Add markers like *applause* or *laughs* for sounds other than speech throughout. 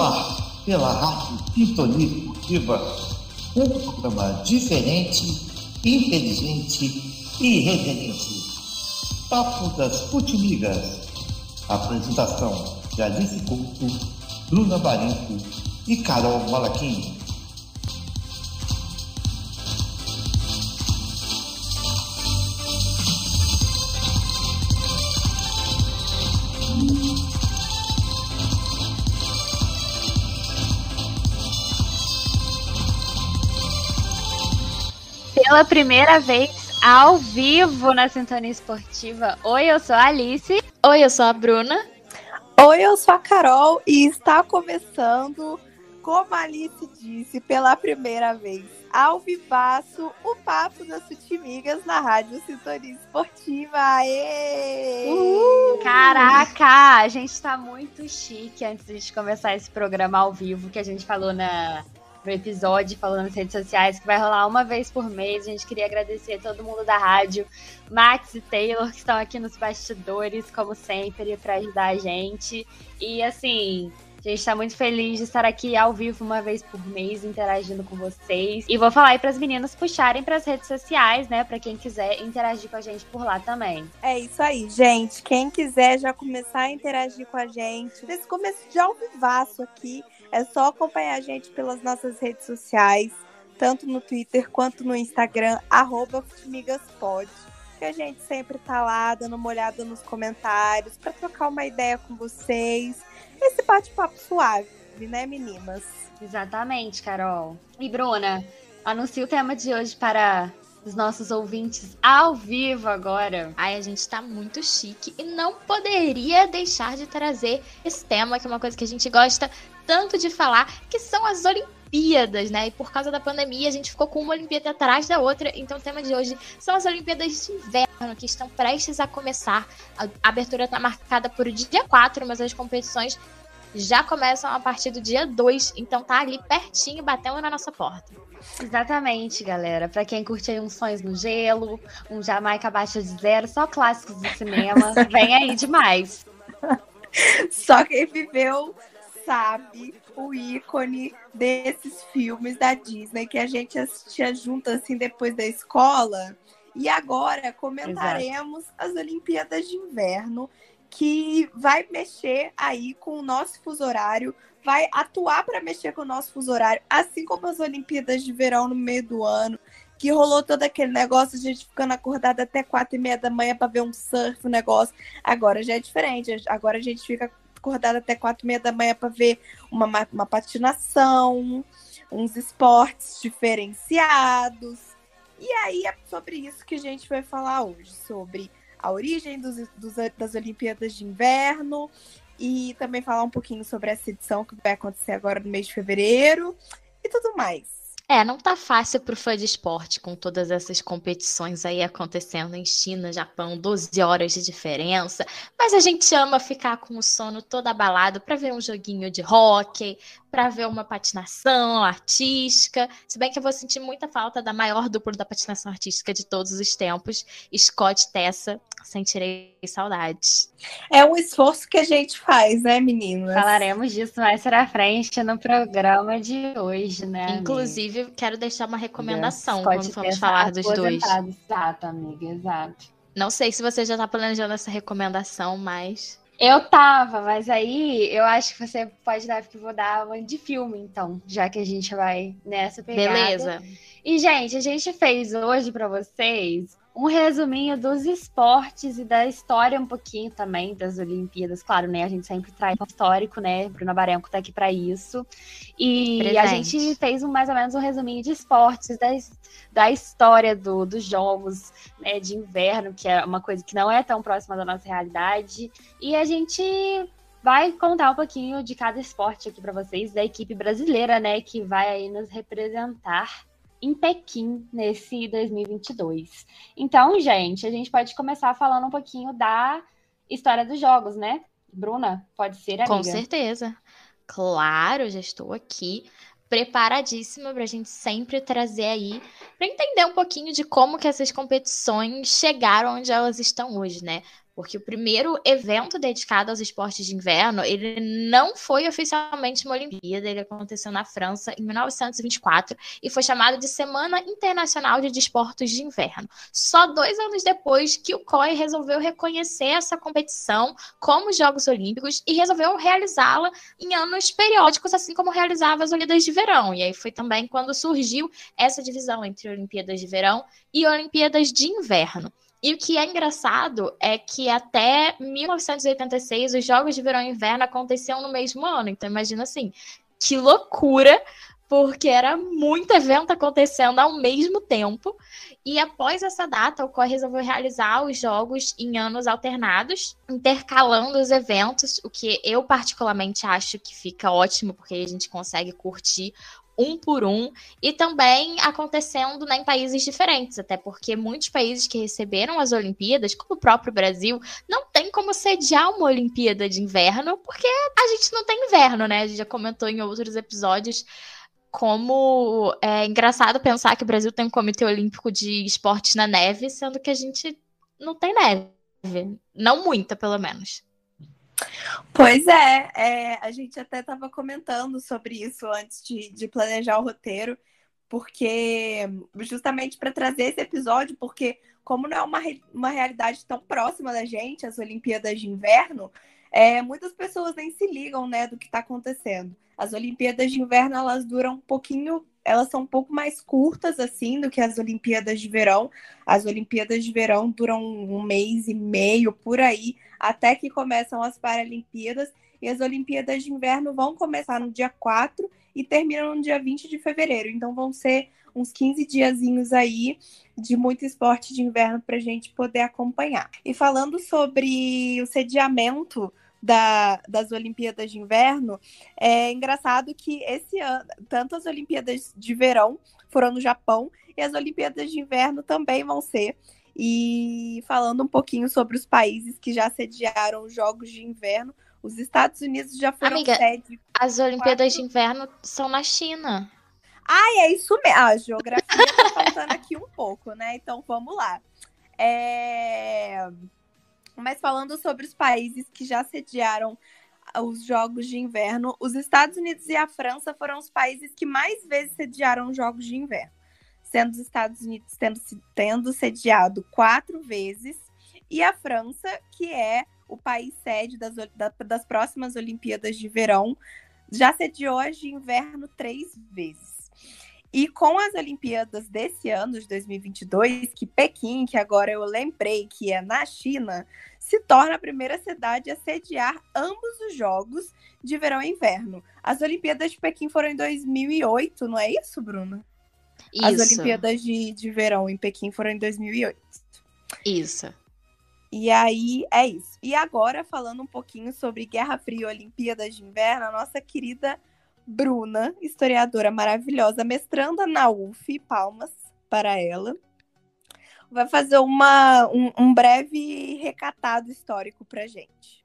ar pela Rádio Sintonia Esportiva, um programa diferente, inteligente e reverente. Papo das Futimigas. Apresentação de Alice Couto, Bruna Barenco e Carol Malaquim. Pela primeira vez ao vivo na Sintonia Esportiva. Oi, eu sou a Alice. Oi, eu sou a Bruna. Oi, eu sou a Carol e está começando, como a Alice disse, pela primeira vez ao vivaço o Papo das Futimigas na Rádio Sintonia Esportiva. Aê! Uhul! Caraca, a gente está muito chique antes de começar esse programa ao vivo que a gente falou na no episódio, falando nas redes sociais, que vai rolar uma vez por mês. A gente queria agradecer todo mundo da rádio, Max e Taylor, que estão aqui nos bastidores, como sempre, para ajudar a gente. E assim, a gente está muito feliz de estar aqui ao vivo uma vez por mês, interagindo com vocês. E vou falar aí para as meninas puxarem para as redes sociais, né? Para quem quiser interagir com a gente por lá também. É isso aí, gente. Quem quiser já começar a interagir com a gente, nesse começo de ao vivaço aqui, é só acompanhar a gente pelas nossas redes sociais, tanto no Twitter quanto no Instagram, arroba. Que a gente sempre tá lá dando uma olhada nos comentários para trocar uma ideia com vocês. Esse bate-papo suave, né, meninas? Exatamente, Carol. E Bruna, anuncia o tema de hoje para os nossos ouvintes ao vivo agora. Ai, a gente tá muito chique e não poderia deixar de trazer esse tema, que é uma coisa que a gente gosta tanto de falar, que são as Olimpíadas, né? E por causa da pandemia, a gente ficou com uma Olimpíada atrás da outra. Então, o tema de hoje são as Olimpíadas de Inverno, que estão prestes a começar. A abertura está marcada por dia 4, mas as competições já começam a partir do dia 2. Então, tá ali pertinho, batendo na nossa porta. Exatamente, galera. Para quem curte aí uns sonhos no gelo, um Jamaica abaixo de zero, só clássicos do cinema, *laughs* vem aí demais. Só quem viveu sabe o ícone desses filmes da Disney que a gente assistia junto assim depois da escola. E agora comentaremos Exato. as Olimpíadas de Inverno, que vai mexer aí com o nosso fuso horário, vai atuar para mexer com o nosso fuso horário, assim como as Olimpíadas de Verão no meio do ano, que rolou todo aquele negócio, a gente ficando acordada até quatro e meia da manhã para ver um surf, um negócio. Agora já é diferente, agora a gente fica acordada até quatro e meia da manhã para ver uma, uma patinação, uns esportes diferenciados. E aí é sobre isso que a gente vai falar hoje, sobre a origem dos, dos, das Olimpíadas de Inverno e também falar um pouquinho sobre essa edição que vai acontecer agora no mês de fevereiro e tudo mais. É, não tá fácil pro fã de esporte com todas essas competições aí acontecendo em China, Japão, 12 horas de diferença. Mas a gente ama ficar com o sono todo abalado para ver um joguinho de hóquei, para ver uma patinação artística. Se bem que eu vou sentir muita falta da maior dupla da patinação artística de todos os tempos, Scott Tessa. Sentirei saudades. É um esforço que a gente faz, né, meninas? Falaremos disso mais pra frente no programa de hoje, né? Inclusive, amiga? quero deixar uma recomendação quando vamos falar dos dois. Exato, amiga, exato. Não sei se você já tá planejando essa recomendação, mas eu tava, mas aí eu acho que você pode dar, porque eu vou dar uma de filme, então, já que a gente vai nessa pegada. Beleza. E, gente, a gente fez hoje para vocês um resuminho dos esportes e da história um pouquinho também das Olimpíadas. Claro, né? A gente sempre traz histórico, né? Bruna Barenco tá aqui para isso. E Presente. a gente fez um, mais ou menos um resuminho de esportes, da, da história do, dos jogos né, de inverno, que é uma coisa que não é tão próxima da nossa realidade. E a gente vai contar um pouquinho de cada esporte aqui para vocês, da equipe brasileira, né? Que vai aí nos representar em Pequim nesse 2022. Então, gente, a gente pode começar falando um pouquinho da história dos jogos, né? Bruna, pode ser, amiga? Com certeza. Claro, já estou aqui preparadíssima para a gente sempre trazer aí para entender um pouquinho de como que essas competições chegaram onde elas estão hoje, né? Porque o primeiro evento dedicado aos esportes de inverno, ele não foi oficialmente uma Olimpíada, ele aconteceu na França em 1924 e foi chamado de Semana Internacional de Desportos de Inverno. Só dois anos depois que o COI resolveu reconhecer essa competição como Jogos Olímpicos e resolveu realizá-la em anos periódicos, assim como realizava as Olimpíadas de Verão. E aí foi também quando surgiu essa divisão entre Olimpíadas de Verão e Olimpíadas de Inverno. E o que é engraçado é que até 1986 os Jogos de Verão e Inverno aconteciam no mesmo ano. Então imagina assim, que loucura, porque era muito evento acontecendo ao mesmo tempo. E após essa data, o COI resolveu realizar os jogos em anos alternados, intercalando os eventos, o que eu particularmente acho que fica ótimo, porque a gente consegue curtir um por um, e também acontecendo né, em países diferentes, até porque muitos países que receberam as Olimpíadas, como o próprio Brasil, não tem como sediar uma Olimpíada de inverno, porque a gente não tem inverno, né? A gente já comentou em outros episódios como é engraçado pensar que o Brasil tem um comitê olímpico de esportes na neve, sendo que a gente não tem neve. Não muita, pelo menos. Pois é, é, a gente até estava comentando sobre isso antes de, de planejar o roteiro, porque justamente para trazer esse episódio, porque como não é uma, uma realidade tão próxima da gente, as Olimpíadas de Inverno, é, muitas pessoas nem se ligam né, do que está acontecendo. As Olimpíadas de Inverno elas duram um pouquinho elas são um pouco mais curtas assim do que as Olimpíadas de Verão. As Olimpíadas de Verão duram um mês e meio por aí, até que começam as Paralimpíadas. E as Olimpíadas de Inverno vão começar no dia 4 e terminam no dia 20 de fevereiro. Então vão ser uns 15 diazinhos aí de muito esporte de inverno para a gente poder acompanhar. E falando sobre o sediamento da, das Olimpíadas de Inverno, é engraçado que esse ano, tanto as Olimpíadas de Verão foram no Japão e as Olimpíadas de Inverno também vão ser. E falando um pouquinho sobre os países que já sediaram os Jogos de Inverno, os Estados Unidos já foram Amiga, sede. As Olimpíadas quatro... de Inverno são na China. Ah, é isso mesmo. A geografia tá faltando aqui um pouco, né? Então vamos lá. É... Mas falando sobre os países que já sediaram os Jogos de Inverno, os Estados Unidos e a França foram os países que mais vezes sediaram os Jogos de Inverno, sendo os Estados Unidos tendo, tendo sediado quatro vezes, e a França, que é o país sede das, das próximas Olimpíadas de Verão, já sediou as de inverno três vezes. E com as Olimpíadas desse ano, de 2022, que Pequim, que agora eu lembrei que é na China, se torna a primeira cidade a sediar ambos os jogos de verão e inverno. As Olimpíadas de Pequim foram em 2008, não é isso, Bruna? Isso. As Olimpíadas de, de verão em Pequim foram em 2008. Isso. E aí é isso. E agora, falando um pouquinho sobre Guerra Fria e Olimpíadas de Inverno, a nossa querida Bruna, historiadora maravilhosa, mestranda na UF, palmas para ela, vai fazer uma, um, um breve recatado histórico para gente.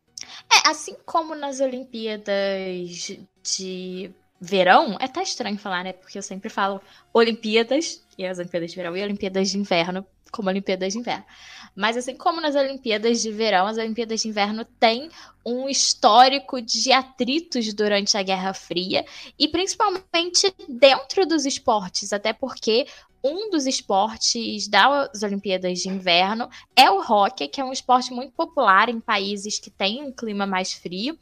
É, assim como nas Olimpíadas de verão, é até estranho falar, né? Porque eu sempre falo Olimpíadas, e as Olimpíadas de verão, e Olimpíadas de inverno, como Olimpíadas de inverno. Mas assim como nas Olimpíadas de Verão, as Olimpíadas de Inverno têm um histórico de atritos durante a Guerra Fria e principalmente dentro dos esportes, até porque um dos esportes das Olimpíadas de Inverno é o hockey, que é um esporte muito popular em países que têm um clima mais frio.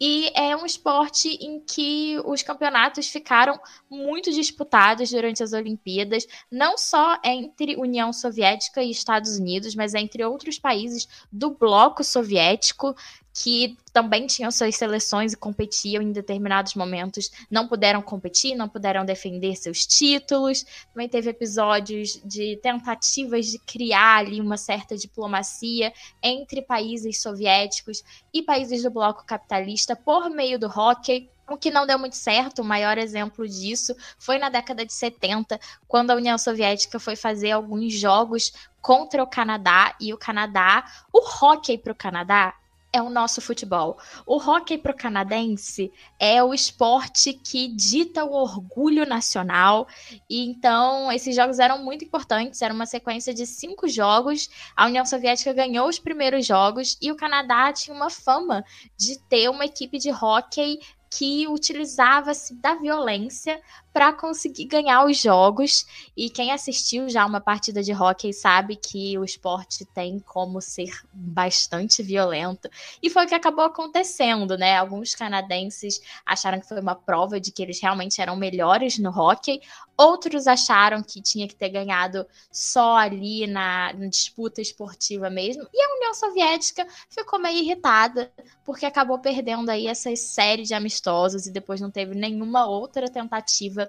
E é um esporte em que os campeonatos ficaram muito disputados durante as Olimpíadas, não só entre União Soviética e Estados Unidos, mas entre outros países do bloco soviético que também tinham suas seleções e competiam em determinados momentos, não puderam competir, não puderam defender seus títulos. Também teve episódios de tentativas de criar ali uma certa diplomacia entre países soviéticos e países do bloco capitalista por meio do hockey. O que não deu muito certo, o maior exemplo disso foi na década de 70, quando a União Soviética foi fazer alguns jogos contra o Canadá e o Canadá, o hockey para o Canadá é o nosso futebol. O hockey pro canadense é o esporte que dita o orgulho nacional. E então, esses jogos eram muito importantes. Era uma sequência de cinco jogos. A União Soviética ganhou os primeiros jogos e o Canadá tinha uma fama de ter uma equipe de hockey que utilizava-se da violência para conseguir ganhar os jogos. E quem assistiu já uma partida de hockey sabe que o esporte tem como ser bastante violento. E foi o que acabou acontecendo, né? Alguns canadenses acharam que foi uma prova de que eles realmente eram melhores no hockey. Outros acharam que tinha que ter ganhado só ali na, na disputa esportiva mesmo. E a União Soviética ficou meio irritada porque acabou perdendo aí essa série de amistosos e depois não teve nenhuma outra tentativa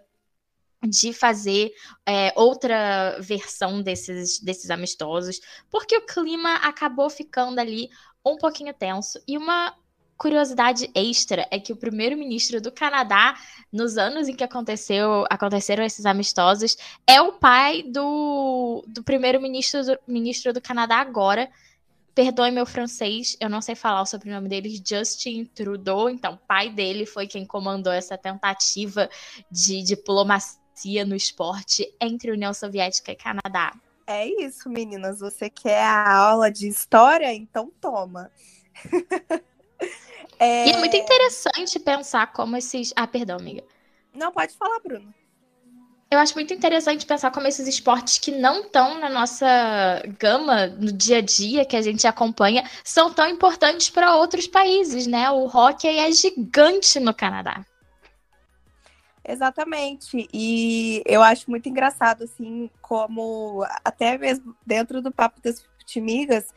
de fazer é, outra versão desses, desses amistosos, porque o clima acabou ficando ali um pouquinho tenso. E uma curiosidade extra é que o primeiro-ministro do Canadá, nos anos em que aconteceu, aconteceram esses amistosos, é o pai do, do primeiro-ministro do, ministro do Canadá agora. Perdoe meu francês, eu não sei falar o sobrenome dele, Justin Trudeau. Então, pai dele foi quem comandou essa tentativa de diplomacia no esporte entre União Soviética e Canadá. É isso, meninas. Você quer a aula de história? Então toma. *laughs* é... E é muito interessante pensar como esses. Ah, perdão, amiga. Não, pode falar, Bruno. Eu acho muito interessante pensar como esses esportes que não estão na nossa gama no dia a dia que a gente acompanha são tão importantes para outros países, né? O hockey é gigante no Canadá. Exatamente. E eu acho muito engraçado, assim, como até mesmo dentro do Papo das Timigas,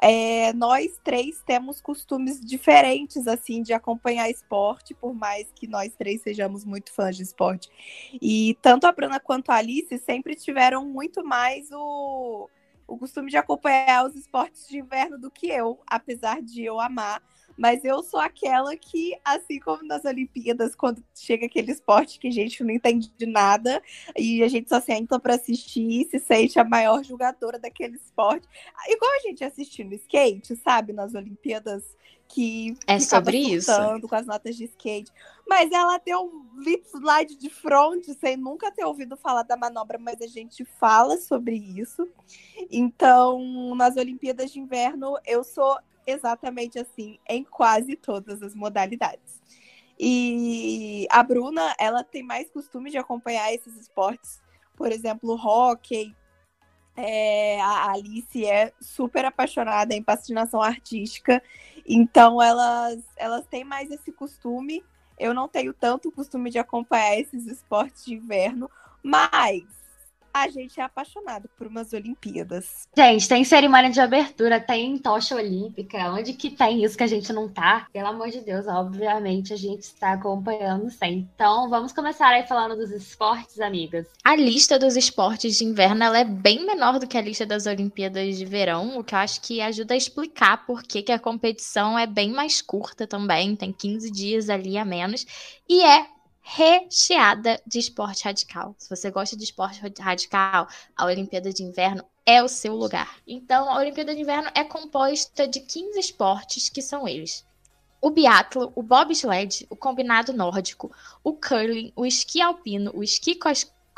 é, nós três temos costumes diferentes, assim, de acompanhar esporte, por mais que nós três sejamos muito fãs de esporte. E tanto a Bruna quanto a Alice sempre tiveram muito mais o, o costume de acompanhar os esportes de inverno do que eu, apesar de eu amar. Mas eu sou aquela que, assim como nas Olimpíadas, quando chega aquele esporte que a gente não entende de nada e a gente só senta para assistir e se sente a maior jogadora daquele esporte. Igual a gente assistindo skate, sabe? Nas Olimpíadas que é sobre isso com as notas de skate. Mas ela deu um lip slide de front sem nunca ter ouvido falar da manobra, mas a gente fala sobre isso. Então, nas Olimpíadas de Inverno, eu sou exatamente assim em quase todas as modalidades. E a Bruna, ela tem mais costume de acompanhar esses esportes, por exemplo, hockey. É, a Alice é super apaixonada em patinação artística, então elas, elas têm mais esse costume. Eu não tenho tanto costume de acompanhar esses esportes de inverno, mas a gente é apaixonado por umas Olimpíadas. Gente, tem cerimônia de abertura, tem tocha olímpica. Onde que tem isso que a gente não tá? Pelo amor de Deus, obviamente a gente está acompanhando sempre. Então, vamos começar aí falando dos esportes, amigas. A lista dos esportes de inverno ela é bem menor do que a lista das Olimpíadas de verão, o que eu acho que ajuda a explicar por que, que a competição é bem mais curta também, tem 15 dias ali a menos. E é recheada de esporte radical. Se você gosta de esporte radical, a Olimpíada de Inverno é o seu lugar. Então, a Olimpíada de Inverno é composta de 15 esportes que são eles: o biatlo, o bobsled, o combinado nórdico, o curling, o esqui alpino, o esqui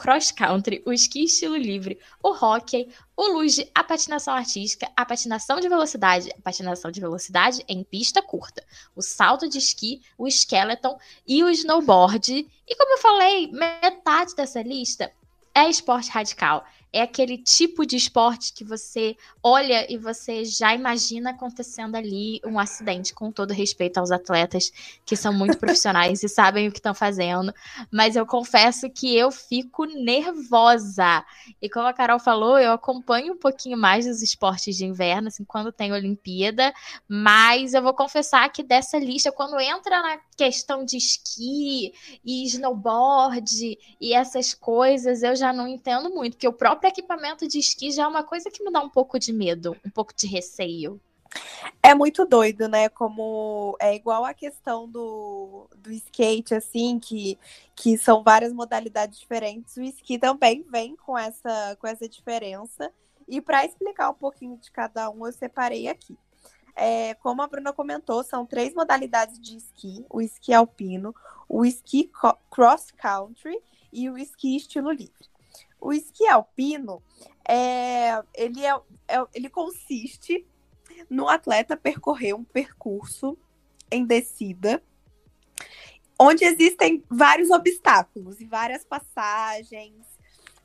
cross country, o esqui estilo livre, o hockey, o luge, a patinação artística, a patinação de velocidade, a patinação de velocidade em pista curta, o salto de esqui, o skeleton e o snowboard. E como eu falei, metade dessa lista é esporte radical é aquele tipo de esporte que você olha e você já imagina acontecendo ali um acidente, com todo respeito aos atletas que são muito *laughs* profissionais e sabem o que estão fazendo. Mas eu confesso que eu fico nervosa. E como a Carol falou, eu acompanho um pouquinho mais dos esportes de inverno, assim, quando tem Olimpíada. Mas eu vou confessar que dessa lista, quando entra na questão de esqui e snowboard e essas coisas, eu já não entendo muito, porque o próprio próprio equipamento de esqui já é uma coisa que me dá um pouco de medo, um pouco de receio. É muito doido, né? Como é igual a questão do, do skate, assim, que, que são várias modalidades diferentes. O esqui também vem com essa, com essa diferença. E para explicar um pouquinho de cada um, eu separei aqui. é, como a Bruna comentou, são três modalidades de esqui: o esqui alpino, o esqui cross country e o esqui estilo livre. O esqui alpino é, ele, é, é, ele consiste no atleta percorrer um percurso em descida, onde existem vários obstáculos e várias passagens,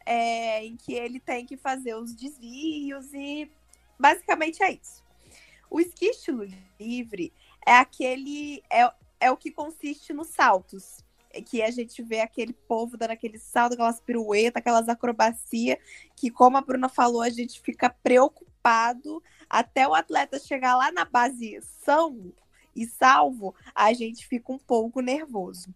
é, em que ele tem que fazer os desvios e basicamente é isso. O esqui estilo livre é aquele é, é o que consiste nos saltos, que a gente vê aquele povo dando aquele salto, aquelas piruetas, aquelas acrobacias, que como a Bruna falou, a gente fica preocupado até o atleta chegar lá na base são e salvo, a gente fica um pouco nervoso.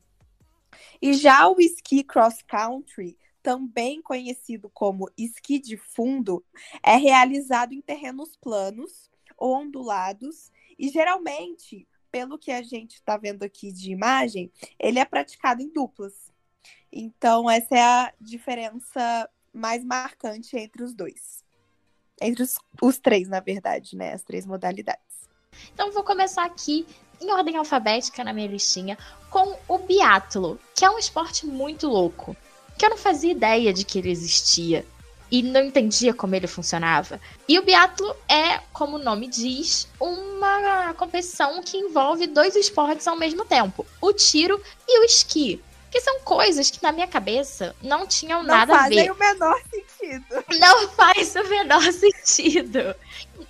E já o esqui cross country, também conhecido como esqui de fundo, é realizado em terrenos planos ou ondulados e geralmente pelo que a gente está vendo aqui de imagem, ele é praticado em duplas. Então, essa é a diferença mais marcante entre os dois. Entre os, os três, na verdade, né? As três modalidades. Então, vou começar aqui em ordem alfabética na minha listinha com o biatlo, que é um esporte muito louco, que eu não fazia ideia de que ele existia e não entendia como ele funcionava. E o biatlo é, como o nome diz, uma competição que envolve dois esportes ao mesmo tempo: o tiro e o esqui. Que são coisas que na minha cabeça não tinham não nada a ver. Não fazem o menor sentido. Não *laughs* faz o menor sentido.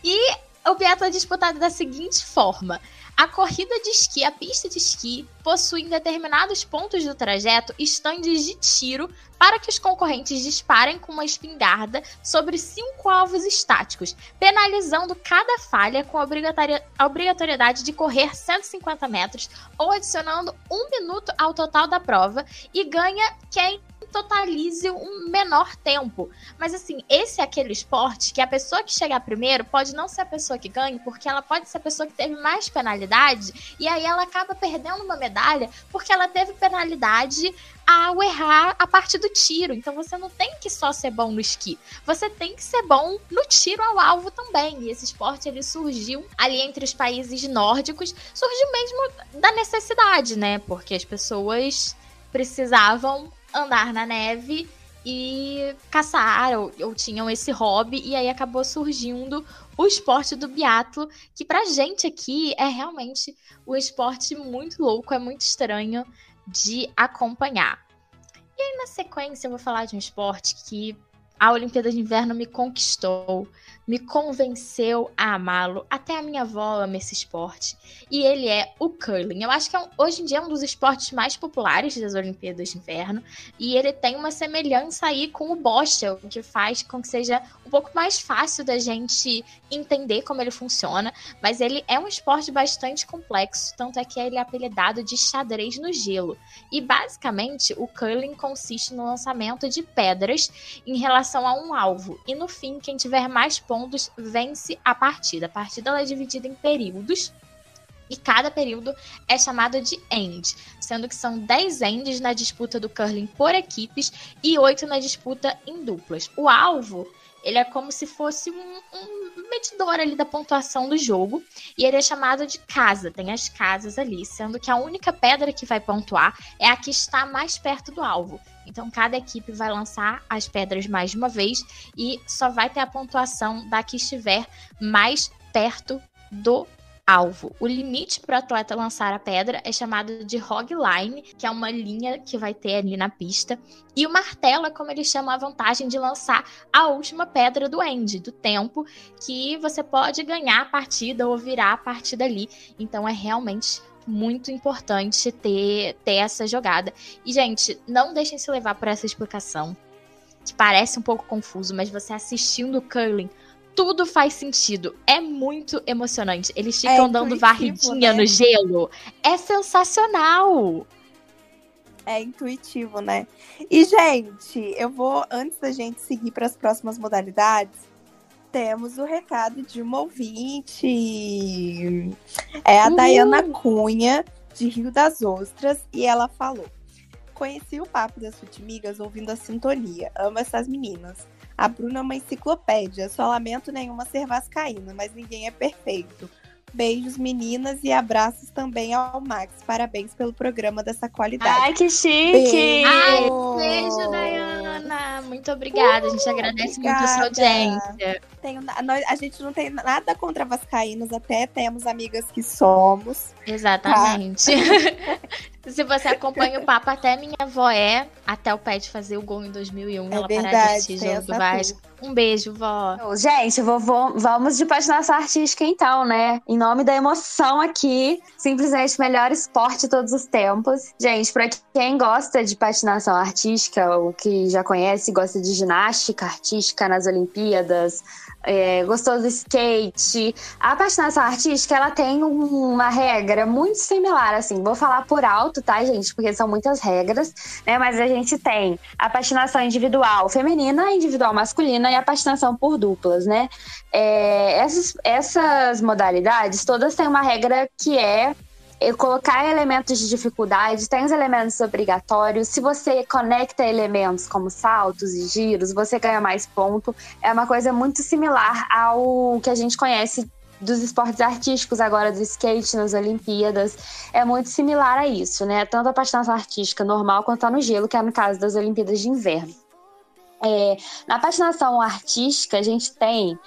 E o biatlo é disputado da seguinte forma: a corrida de esqui, a pista de esqui, possui em determinados pontos do trajeto estandes de tiro para que os concorrentes disparem com uma espingarda sobre cinco alvos estáticos, penalizando cada falha com a obrigatoriedade de correr 150 metros ou adicionando um minuto ao total da prova e ganha quem totalize um menor tempo. Mas assim, esse é aquele esporte que a pessoa que chegar primeiro pode não ser a pessoa que ganhe, porque ela pode ser a pessoa que teve mais penalidade, e aí ela acaba perdendo uma medalha porque ela teve penalidade ao errar a parte do tiro. Então você não tem que só ser bom no esqui, você tem que ser bom no tiro ao alvo também. E esse esporte ele surgiu ali entre os países nórdicos, surgiu mesmo da necessidade, né? Porque as pessoas precisavam andar na neve e caçar ou, ou, tinham esse hobby e aí acabou surgindo o esporte do biatlo, que pra gente aqui é realmente um esporte muito louco, é muito estranho de acompanhar. E aí na sequência eu vou falar de um esporte que a Olimpíada de Inverno me conquistou, me convenceu a amá-lo. Até a minha avó ama esse esporte. E ele é o curling. Eu acho que é um, hoje em dia é um dos esportes mais populares das Olimpíadas de Inverno. E ele tem uma semelhança aí com o bocha, o que faz com que seja um pouco mais fácil da gente entender como ele funciona. Mas ele é um esporte bastante complexo, tanto é que ele é apelidado de xadrez no gelo. E basicamente o curling consiste no lançamento de pedras em relação a um alvo. E no fim, quem tiver mais pontos pontos vence a partida. A partida é dividida em períodos e cada período é chamado de end, sendo que são 10 ends na disputa do curling por equipes e 8 na disputa em duplas. O alvo, ele é como se fosse um, um medidor ali da pontuação do jogo e ele é chamado de casa, tem as casas ali, sendo que a única pedra que vai pontuar é a que está mais perto do alvo. Então, cada equipe vai lançar as pedras mais uma vez e só vai ter a pontuação da que estiver mais perto do alvo. O limite para o atleta lançar a pedra é chamado de hog line, que é uma linha que vai ter ali na pista. E o martelo é como ele chama a vantagem de lançar a última pedra do end, do tempo, que você pode ganhar a partida ou virar a partida ali. Então é realmente muito importante ter, ter essa jogada. E, gente, não deixem se levar por essa explicação, que parece um pouco confuso, mas você assistindo o curling, tudo faz sentido. É muito emocionante. Eles é ficam é dando varridinha né? no gelo. É sensacional. É intuitivo, né? E, gente, eu vou, antes da gente seguir para as próximas modalidades, temos o recado de uma ouvinte. É a uhum. Dayana Cunha, de Rio das Ostras, e ela falou: Conheci o papo das Futimigas ouvindo a sintonia. Amo essas meninas. A Bruna é uma enciclopédia. Só lamento nenhuma ser vascaína, mas ninguém é perfeito. Beijos, meninas, e abraços também ao Max. Parabéns pelo programa dessa qualidade. Ai, que chique! Beijo. Ai, beijo, Dayana! Muito obrigada. a gente agradece muito a sua audiência. Tenho, nós, a gente não tem nada contra vascaínos, até temos amigas que somos. Exatamente. *laughs* Se você acompanha o papo, até minha avó é, até o Pet fazer o gol em 2001, É ela verdade, parar de assistir jogo do Vasco. Um beijo, vó. Gente, vou, vou- vamos de patinação artística então, né? Em nome da emoção aqui, simplesmente o melhor esporte de todos os tempos. Gente, pra quem gosta de patinação artística, ou que já conhece, gosta de ginástica artística nas Olimpíadas, é, gostou do skate, a patinação artística, ela tem um- uma regra muito similar, assim. Vou falar por alto, tá, gente? Porque são muitas regras, né? Mas a gente tem a patinação individual feminina, individual masculina e a patinação por duplas, né? É, essas, essas modalidades todas têm uma regra que é colocar elementos de dificuldade, tem os elementos obrigatórios. Se você conecta elementos como saltos e giros, você ganha mais ponto. É uma coisa muito similar ao que a gente conhece dos esportes artísticos agora do skate nas Olimpíadas. É muito similar a isso, né? Tanto a patinação artística normal quanto a no gelo, que é no caso das Olimpíadas de Inverno. É, na patinação artística, a gente tem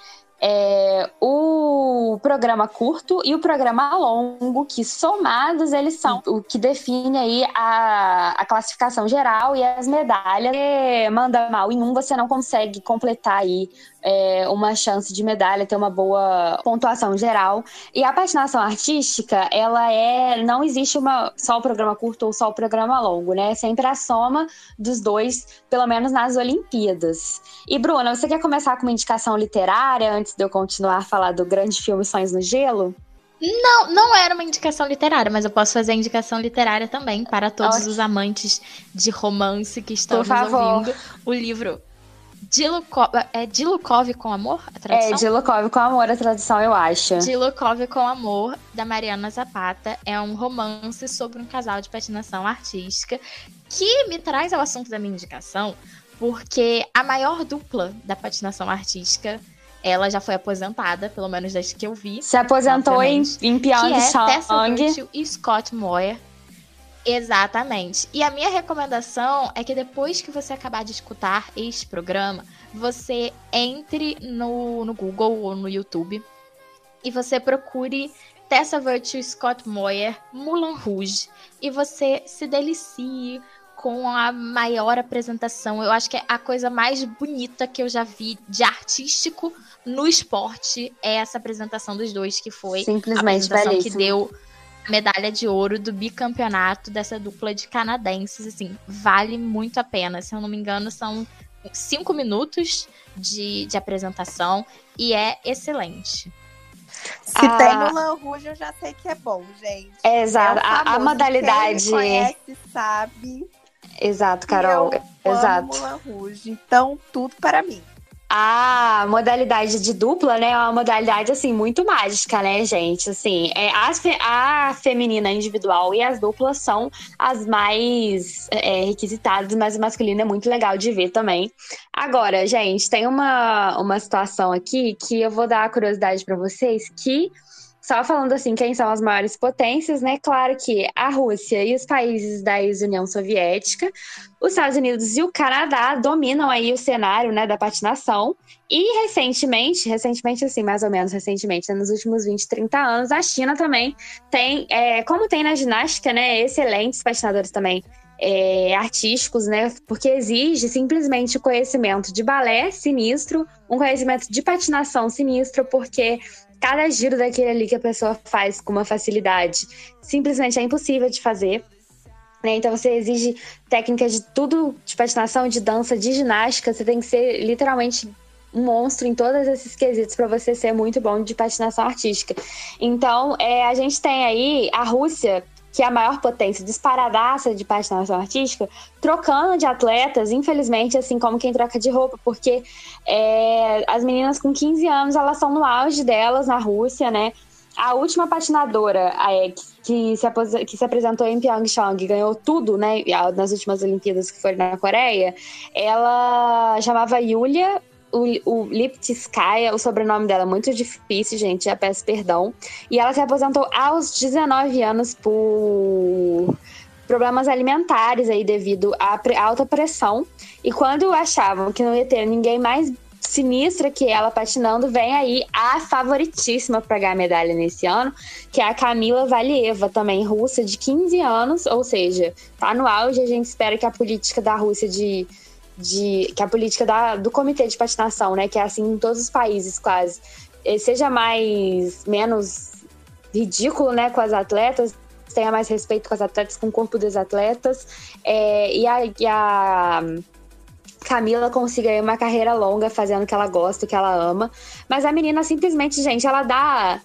é, o programa curto e o programa longo, que somados eles são o que define aí a, a classificação geral e as medalhas. Se manda mal em um, você não consegue completar aí é, uma chance de medalha, ter uma boa pontuação geral. E a patinação artística, ela é. Não existe uma, só o programa curto ou só o programa longo, né? É sempre a soma dos dois, pelo menos nas Olimpíadas. E, Bruna, você quer começar com uma indicação literária antes de eu continuar a falar do grande filme Sonhos no Gelo? Não, não era uma indicação literária, mas eu posso fazer a indicação literária também para todos Ok. os amantes de romance que estão Por nos favor. ouvindo. O livro Dilukov, é Dilukov com Amor? A tradução? É, de Lukov com amor, a tradução, eu acho. Dilukov com Amor, da Mariana Zapata. É um romance sobre um casal de patinação artística que me traz ao assunto da minha indicação, porque a maior dupla da patinação artística, ela já foi aposentada, pelo menos desde que eu vi. Se aposentou em, em que é Tessa Pyeongchang. Virtue e Scott Moyer. Exatamente. E a minha recomendação é que depois que você acabar de escutar este programa, você entre no, no Google ou no YouTube e você procure Tessa Virtue Scott Moyer Moulin Rouge e você se delicie com a maior apresentação. Eu acho que é a coisa mais bonita que eu já vi de artístico no esporte é essa apresentação dos dois que foi a Simplesmente apresentação que deu a medalha de ouro do bicampeonato dessa dupla de canadenses, assim, vale muito a pena. Se eu não me engano, são cinco minutos de, de apresentação e é excelente. Se Ah. tem Mulan Rouge, eu já sei que é bom, gente. É, exato. É o a, a modalidade. Quem conhece sabe. Exato, Carol. Eu Exato. amo Mulan Rouge. Então, tudo para mim. A modalidade de dupla, né, é uma modalidade, assim, muito mágica, né, gente? Assim, é, as fe- a feminina individual e as duplas são as mais é, requisitadas, mas a masculina é muito legal de ver também. Agora, gente, tem uma, uma situação aqui que eu vou dar a curiosidade pra vocês, que, só falando assim, quem são as maiores potências, né? Claro que a Rússia e os países da ex-União Soviética, os Estados Unidos e o Canadá dominam aí o cenário, né, da patinação. E recentemente, recentemente assim, mais ou menos recentemente, né, nos últimos 20, 30 anos, a China também tem, é, como tem na ginástica, né, excelentes patinadores também é, artísticos, né, porque exige simplesmente o conhecimento de balé sinistro, um conhecimento de patinação sinistro, porque cada giro daquele ali que a pessoa faz com uma facilidade simplesmente é impossível de fazer. Né? Então você exige técnicas de tudo, de patinação, de dança, de ginástica. Você tem que ser literalmente um monstro em todos esses quesitos para você ser muito bom de patinação artística. Então é, a gente tem aí a Rússia, que é a maior potência disparadaça de patinação artística, trocando de atletas, infelizmente, assim como quem troca de roupa, porque é, as meninas com 15 anos, elas são no auge delas na Rússia, né? A última patinadora é, que, se que se apresentou em Pyeongchang, ganhou tudo, né? Nas últimas Olimpíadas que foram na Coreia, ela chamava Yulia o, o o sobrenome dela é muito difícil, gente, já peço perdão. E ela se aposentou aos 19 anos por problemas alimentares aí devido à alta pressão. E quando achavam que não ia ter ninguém mais sinistra que ela patinando, vem aí a favoritíssima para ganhar medalha nesse ano, que é a Camila Valieva, também russa, de 15 anos, ou seja, tá no auge. A gente espera que a política da Rússia de. De que a política da, do comitê de patinação, né, que é assim em todos os países quase, eh, seja mais. menos ridículo, né, com as atletas, tenha mais respeito com as atletas, com o corpo dos atletas. É, e, a, e a Camila consiga uma carreira longa fazendo o que ela gosta, o que ela ama. Mas a menina simplesmente, gente, ela dá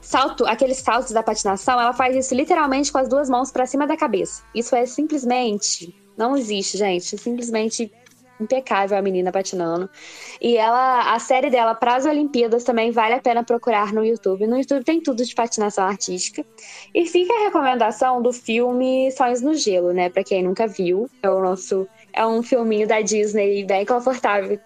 salto, aqueles saltos da patinação, ela faz isso literalmente com as duas mãos para cima da cabeça. Isso é simplesmente não existe, gente, simplesmente impecável a menina patinando. E ela, a série dela para as Olimpíadas também vale a pena procurar no YouTube. No YouTube tem tudo de patinação artística. E fica a recomendação do filme Sonhos no Gelo, né? Para quem nunca viu, é o nosso é um filminho da Disney bem confortável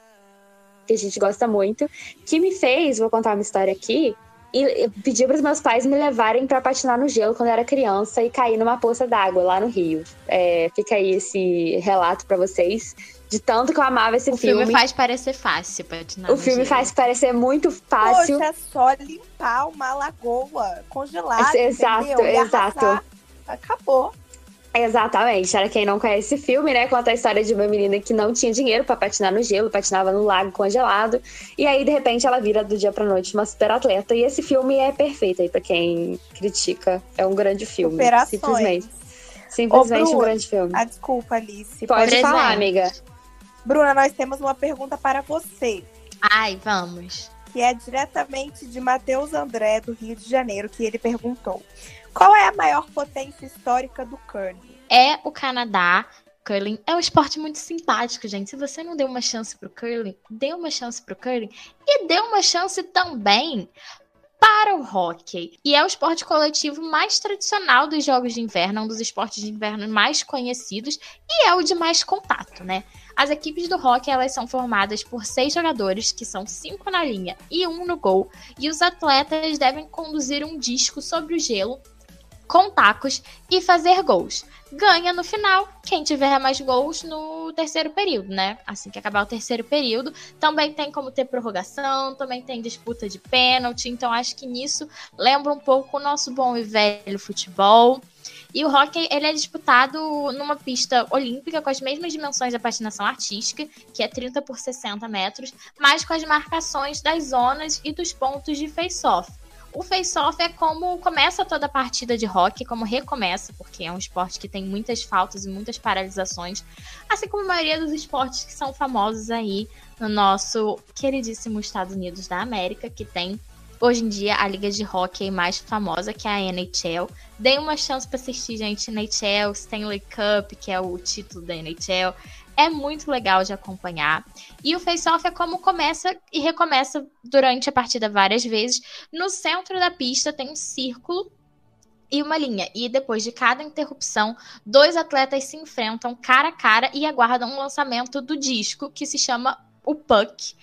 que a gente gosta muito, que me fez, vou contar uma história aqui, e pedi para os meus pais me levarem para patinar no gelo quando eu era criança e cair numa poça d'água lá no Rio. É, fica aí esse relato para vocês de tanto que eu amava esse o filme. O filme faz parecer fácil patinar. O filme gelo. faz parecer muito fácil. Poxa, é só limpar uma lagoa congelada. Exato, exato. Acabou. Exatamente. Para quem não conhece esse filme, né? Conta a história de uma menina que não tinha dinheiro para patinar no gelo, patinava no lago congelado. E aí, de repente, ela vira do dia pra noite uma super atleta. E esse filme é perfeito aí pra quem critica. É um grande filme. Superações. Simplesmente. Simplesmente Ô, um grande filme. Ah, desculpa, Alice. Pode Presente. falar, amiga. Bruna, nós temos uma pergunta para você. Ai, vamos. Que é diretamente de Matheus André, do Rio de Janeiro, que ele perguntou. Qual é a maior potência histórica do curling? É o Canadá. Curling é um esporte muito simpático, gente. Se você não deu uma chance pro curling, dê uma chance pro curling e dê uma chance também para o hockey. E é o esporte coletivo mais tradicional dos jogos de inverno, é um dos esportes de inverno mais conhecidos e é o de mais contato, né? As equipes do hockey elas são formadas por seis jogadores, que são cinco na linha e um no gol, e os atletas devem conduzir um disco sobre o gelo com tacos e fazer gols. Ganha no final quem tiver mais gols no terceiro período, né? Assim que acabar o terceiro período. Também tem como ter prorrogação, também tem disputa de pênalti. Então acho que nisso lembra um pouco o nosso bom e velho futebol. E o hockey ele é disputado numa pista olímpica com as mesmas dimensões da patinação artística, que é 30 por 60 metros, mas com as marcações das zonas e dos pontos de face-off. O face-off é como começa toda a partida de hockey, como recomeça, porque é um esporte que tem muitas faltas e muitas paralisações, assim como a maioria dos esportes que são famosos aí no nosso queridíssimo Estados Unidos da América, que tem hoje em dia a liga de hockey mais famosa, que é a NHL. Dê uma chance para assistir, gente, NHL, Stanley Cup, que é o título da NHL. É muito legal de acompanhar. E o face-off é como começa e recomeça durante a partida várias vezes. No centro da pista tem um círculo e uma linha. E depois de cada interrupção, dois atletas se enfrentam cara a cara e aguardam um lançamento do disco que se chama o puck,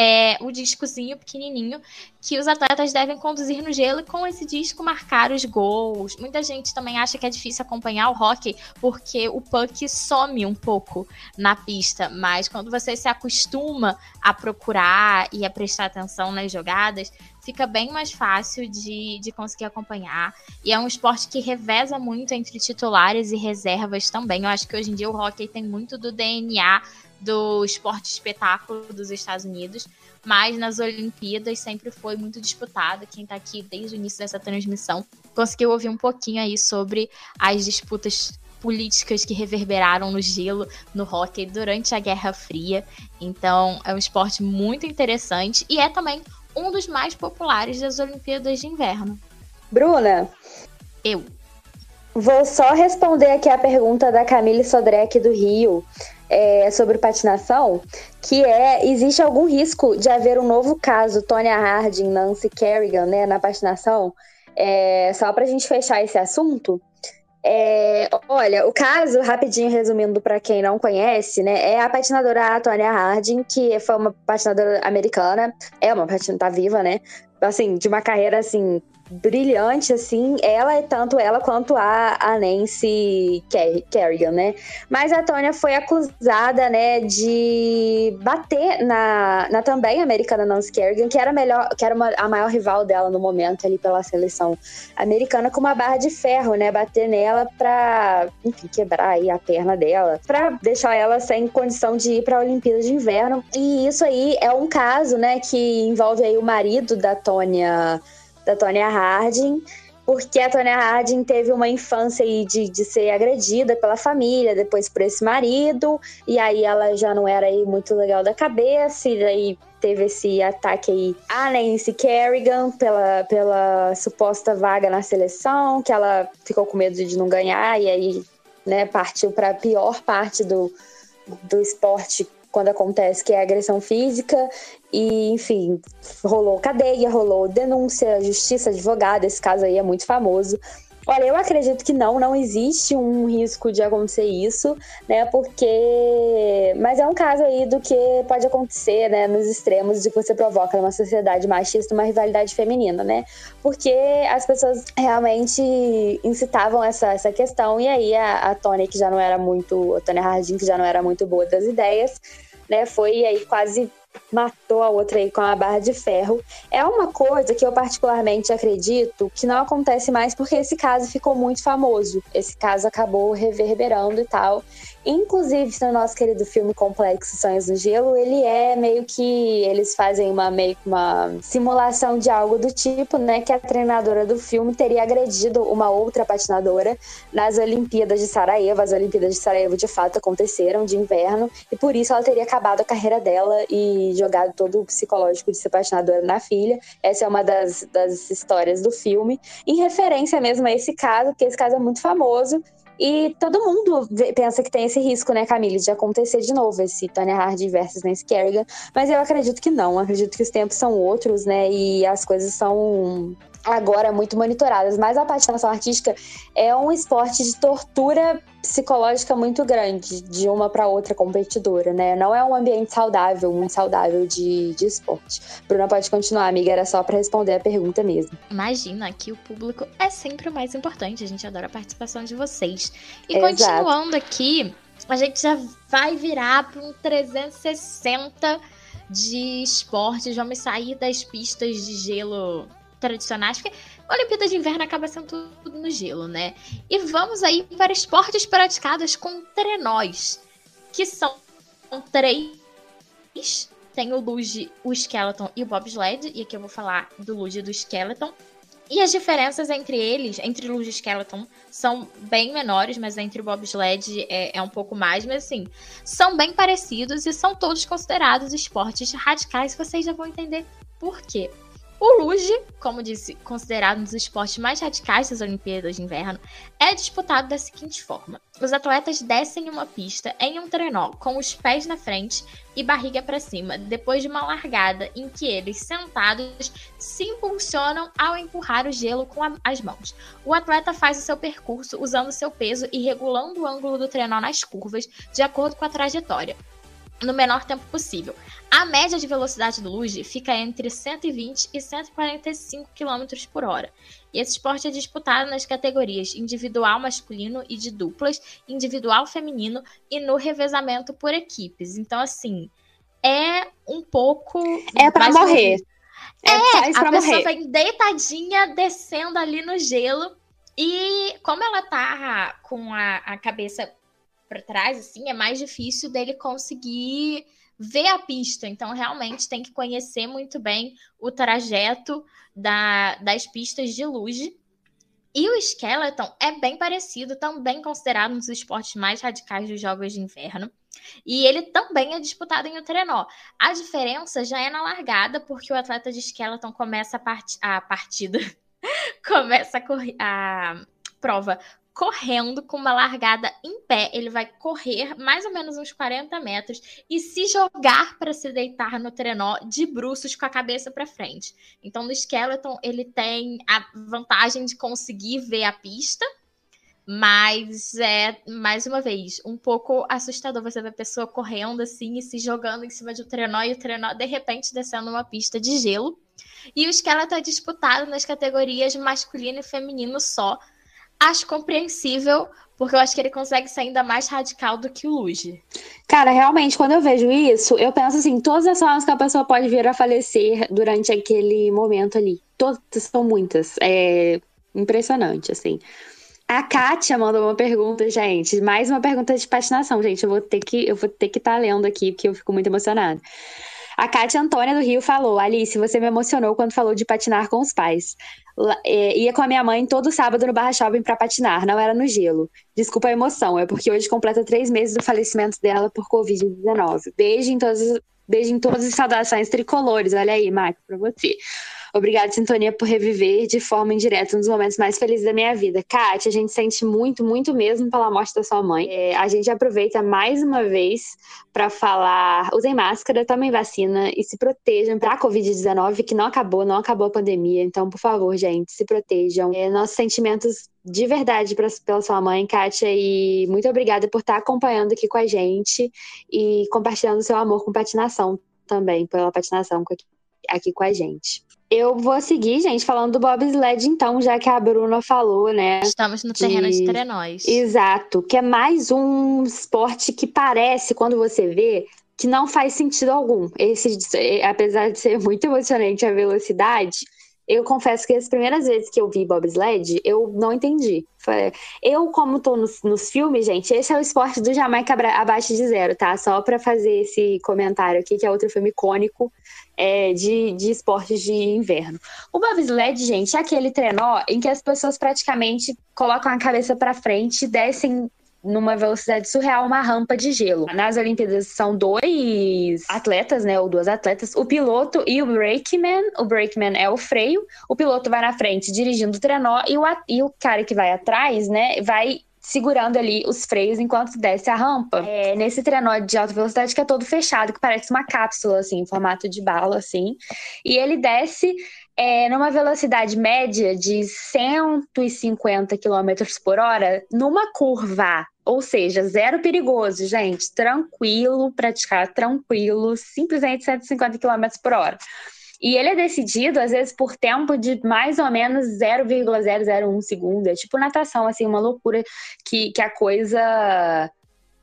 é, o discozinho pequenininho que os atletas devem conduzir no gelo e com esse disco marcar os gols. Muita gente também acha que é difícil acompanhar o hockey porque o puck some um pouco na pista, mas quando você se acostuma a procurar e a prestar atenção nas jogadas, fica bem mais fácil de, de conseguir acompanhar. E é um esporte que reveza muito entre titulares e reservas também. Eu acho que hoje em dia o hockey tem muito do DNA do esporte espetáculo dos Estados Unidos, mas nas Olimpíadas sempre foi muito disputada. Quem está aqui desde o início dessa transmissão conseguiu ouvir um pouquinho aí sobre as disputas políticas que reverberaram no gelo, no hockey durante a Guerra Fria. Então, é um esporte muito interessante e é também um dos mais populares das Olimpíadas de Inverno. Bruna, eu vou só responder aqui a pergunta da Camille Sodré do Rio é, sobre patinação, que é, existe algum risco de haver um novo caso Tonya Harding, Nancy Kerrigan, né, na patinação? É, só para a gente fechar esse assunto, É, olha, o caso, rapidinho resumindo para quem não conhece, né, é a patinadora Tonya Harding, que foi uma patinadora americana, é uma patinadora tá viva, né? Assim, de uma carreira assim brilhante, assim, ela é tanto ela quanto a, a Nancy Kerrigan, né? Mas a Tônia foi acusada, né, de bater na, na também americana Nancy Kerrigan, que era melhor, que era uma, a maior rival dela no momento ali pela seleção americana, com uma barra de ferro, né? Bater nela pra, enfim, quebrar aí a perna dela, pra deixar ela sem condição de ir pra Olimpíada de Inverno. E isso aí é um caso, né, que envolve aí o marido da Tônia da Tonya Harding, porque a Tonya Harding teve uma infância de, de ser agredida pela família, depois por esse marido, e aí ela já não era aí muito legal da cabeça, e aí teve esse ataque aí a Nancy Kerrigan pela, pela suposta vaga na seleção, que ela ficou com medo de não ganhar, e aí né, partiu para a pior parte do, do esporte quando acontece, que é agressão física. E, enfim, rolou cadeia, rolou denúncia, justiça, advogado. Esse caso aí é muito famoso. Olha, eu acredito que não, não existe um risco de acontecer isso, né? Porque. Mas é um caso aí do que pode acontecer, né? Nos extremos de que você provoca numa sociedade machista uma rivalidade feminina, né? Porque as pessoas realmente incitavam essa, essa questão, e aí a, a Tony, que já não era muito. A Tony Harding, que já não era muito boa das ideias, né? Foi aí quase matou a outra aí com a barra de ferro. É uma coisa que eu particularmente acredito que não acontece mais porque esse caso ficou muito famoso. Esse caso acabou reverberando e tal. Inclusive, no nosso querido filme Complexo Sonhos no Gelo, ele é meio que. Eles fazem uma meio uma simulação de algo do tipo, né? Que a treinadora do filme teria agredido uma outra patinadora nas Olimpíadas de Sarajevo. As Olimpíadas de Sarajevo de fato aconteceram de inverno, e por isso ela teria acabado a carreira dela e jogado todo o psicológico de ser patinadora na filha. Essa é uma das, das histórias do filme, em referência mesmo a esse caso, porque esse caso é muito famoso. E todo mundo pensa que tem esse risco, né, Camille, de acontecer de novo esse Tony Hardy versus Nancy Kerrigan. Mas eu acredito que não. Acredito que os tempos são outros, né? E as coisas são agora muito monitoradas. Mas a patinação artística é um esporte de tortura psicológica muito grande de uma para outra competidora, né? Não é um ambiente saudável, muito saudável de, de esporte. Bruna, pode continuar, amiga. Era só para responder a pergunta mesmo. Imagina que o público é sempre o mais importante. A gente adora a participação de vocês. E Exato. continuando aqui, a gente já vai virar para um 360 de esportes. Vamos sair das pistas de gelo tradicionais, porque a Olimpíada de Inverno acaba sendo tudo no gelo, né? E vamos aí para esportes praticados com trenós, que são três. Tem o luge, o skeleton e o bobsled, e aqui eu vou falar do luge e do skeleton. E as diferenças entre eles, entre luge e skeleton, são bem menores, mas entre o bobsled é, é um pouco mais, mas assim, são bem parecidos e são todos considerados esportes radicais, vocês já vão entender por quê. O luge, como disse, considerado um dos esportes mais radicais das Olimpíadas de Inverno, é disputado da seguinte forma: os atletas descem uma pista em um trenó com os pés na frente e barriga para cima, depois de uma largada em que eles, sentados, se impulsionam ao empurrar o gelo com a, as mãos. O atleta faz o seu percurso usando seu peso e regulando o ângulo do trenó nas curvas de acordo com a trajetória no menor tempo possível. A média de velocidade do luge fica entre 120 e 145 km por hora. E esse esporte é disputado nas categorias individual masculino e de duplas, individual feminino e no revezamento por equipes. Então, assim, é um pouco. É para morrer. É, é a pessoa morrer. vem deitadinha, descendo ali no gelo. E como ela tá com a, a cabeça para trás, assim, é mais difícil dele conseguir ver a pista. Então, realmente tem que conhecer muito bem o trajeto da, das pistas de luge. E o Skeleton é bem parecido, também considerado um dos esportes mais radicais dos Jogos de Inverno. E ele também é disputado em um trenó. A diferença já é na largada, porque o atleta de Skeleton começa a, part... a partida, *laughs* começa a, a prova correndo com uma largada em pé. Ele vai correr mais ou menos uns 40 metros e se jogar para se deitar no trenó de bruços com a cabeça para frente. Então, no Skeleton, ele tem a vantagem de conseguir ver a pista. Mas é, mais uma vez, um pouco assustador você ver a pessoa correndo assim e se jogando em cima de um trenó e o trenó de repente descendo uma pista de gelo. E o esqueleto é disputado nas categorias masculino e feminino só. Acho compreensível, porque eu acho que ele consegue ser ainda mais radical do que o Luge. Cara, realmente, quando eu vejo isso, eu penso assim, todas as formas que a pessoa pode vir a falecer durante aquele momento ali. Todas são muitas. É impressionante, assim. A Kátia mandou uma pergunta, gente. Mais uma pergunta de patinação, gente. Eu vou ter que eu vou ter que estar tá lendo aqui, porque eu fico muito emocionada. A Kátia Antônia do Rio falou: Alice, você me emocionou quando falou de patinar com os pais. É, ia com a minha mãe todo sábado no Barra Shopping para patinar, não era no gelo. Desculpa a emoção, é porque hoje completa três meses do falecimento dela por Covid-19. Beijo em todas, beijo em todas as saudações tricolores. Olha aí, Marco, para você. Obrigada, Sintonia, por reviver de forma indireta um dos momentos mais felizes da minha vida. Kátia, a gente sente muito, muito mesmo pela morte da sua mãe. É, a gente aproveita mais uma vez para falar: usem máscara, tomem vacina e se protejam para a Covid-19, que não acabou, não acabou a pandemia. Então, por favor, gente, se protejam. É, nossos sentimentos de verdade pra, pela sua mãe, Kátia, e muito obrigada por estar acompanhando aqui com a gente e compartilhando seu amor com patinação também, pela patinação aqui, aqui com a gente. Eu vou seguir, gente, falando do bobsled, então, já que a Bruna falou, né? Estamos no terreno de, trenós. Exato, que é mais um esporte que parece, quando você vê, que não faz sentido algum. Esse, apesar de ser muito emocionante a velocidade, eu confesso que as primeiras vezes que eu vi bobsled, eu não entendi. Eu, como tô nos, nos filmes, gente, esse é o esporte do Jamaica abaixo de zero, tá? Só para fazer esse comentário aqui, que é outro filme icônico é, de, de esportes de inverno. O bobsled, gente, é aquele trenó em que as pessoas praticamente colocam a cabeça para frente e descem numa velocidade surreal uma rampa de gelo. Nas Olimpíadas são dois atletas, né, ou duas atletas, o piloto e o brakeman. O brakeman é o freio, o piloto vai na frente dirigindo o trenó e o, e o cara que vai atrás, né, vai segurando ali os freios enquanto desce a rampa. É, nesse trenó de alta velocidade que é todo fechado, que parece uma cápsula, assim, em formato de bala, assim. E ele desce é, numa velocidade média de 150 km por hora numa curva. Ou seja, zero perigoso, gente. Tranquilo, praticar tranquilo, simplesmente 150 km por hora. E ele é decidido, às vezes, por tempo de mais ou menos 0,001 segundo. É tipo natação, assim, uma loucura que, que a coisa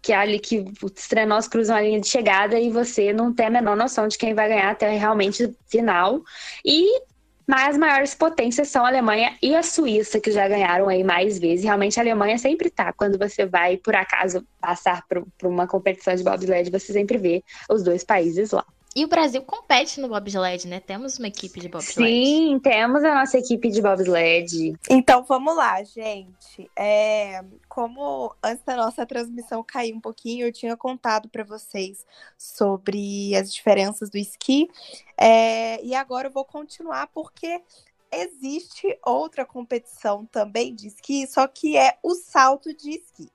que é ali que os trenós cruzam a linha de chegada e você não tem a menor noção de quem vai ganhar até realmente final. E mas as maiores potências são a Alemanha e a Suíça, que já ganharam aí mais vezes. Realmente a Alemanha sempre tá. Quando você vai, por acaso, passar por, uma competição de bobsled, você sempre vê os dois países lá. E o Brasil compete no bobsled, né? Temos uma equipe de bobsled. Sim, temos a nossa equipe de bobsled. Então vamos lá, gente. É, como antes da nossa transmissão cair um pouquinho, eu tinha contado para vocês sobre as diferenças do esqui. É, e agora eu vou continuar porque existe outra competição também de esqui, só que é o salto de esqui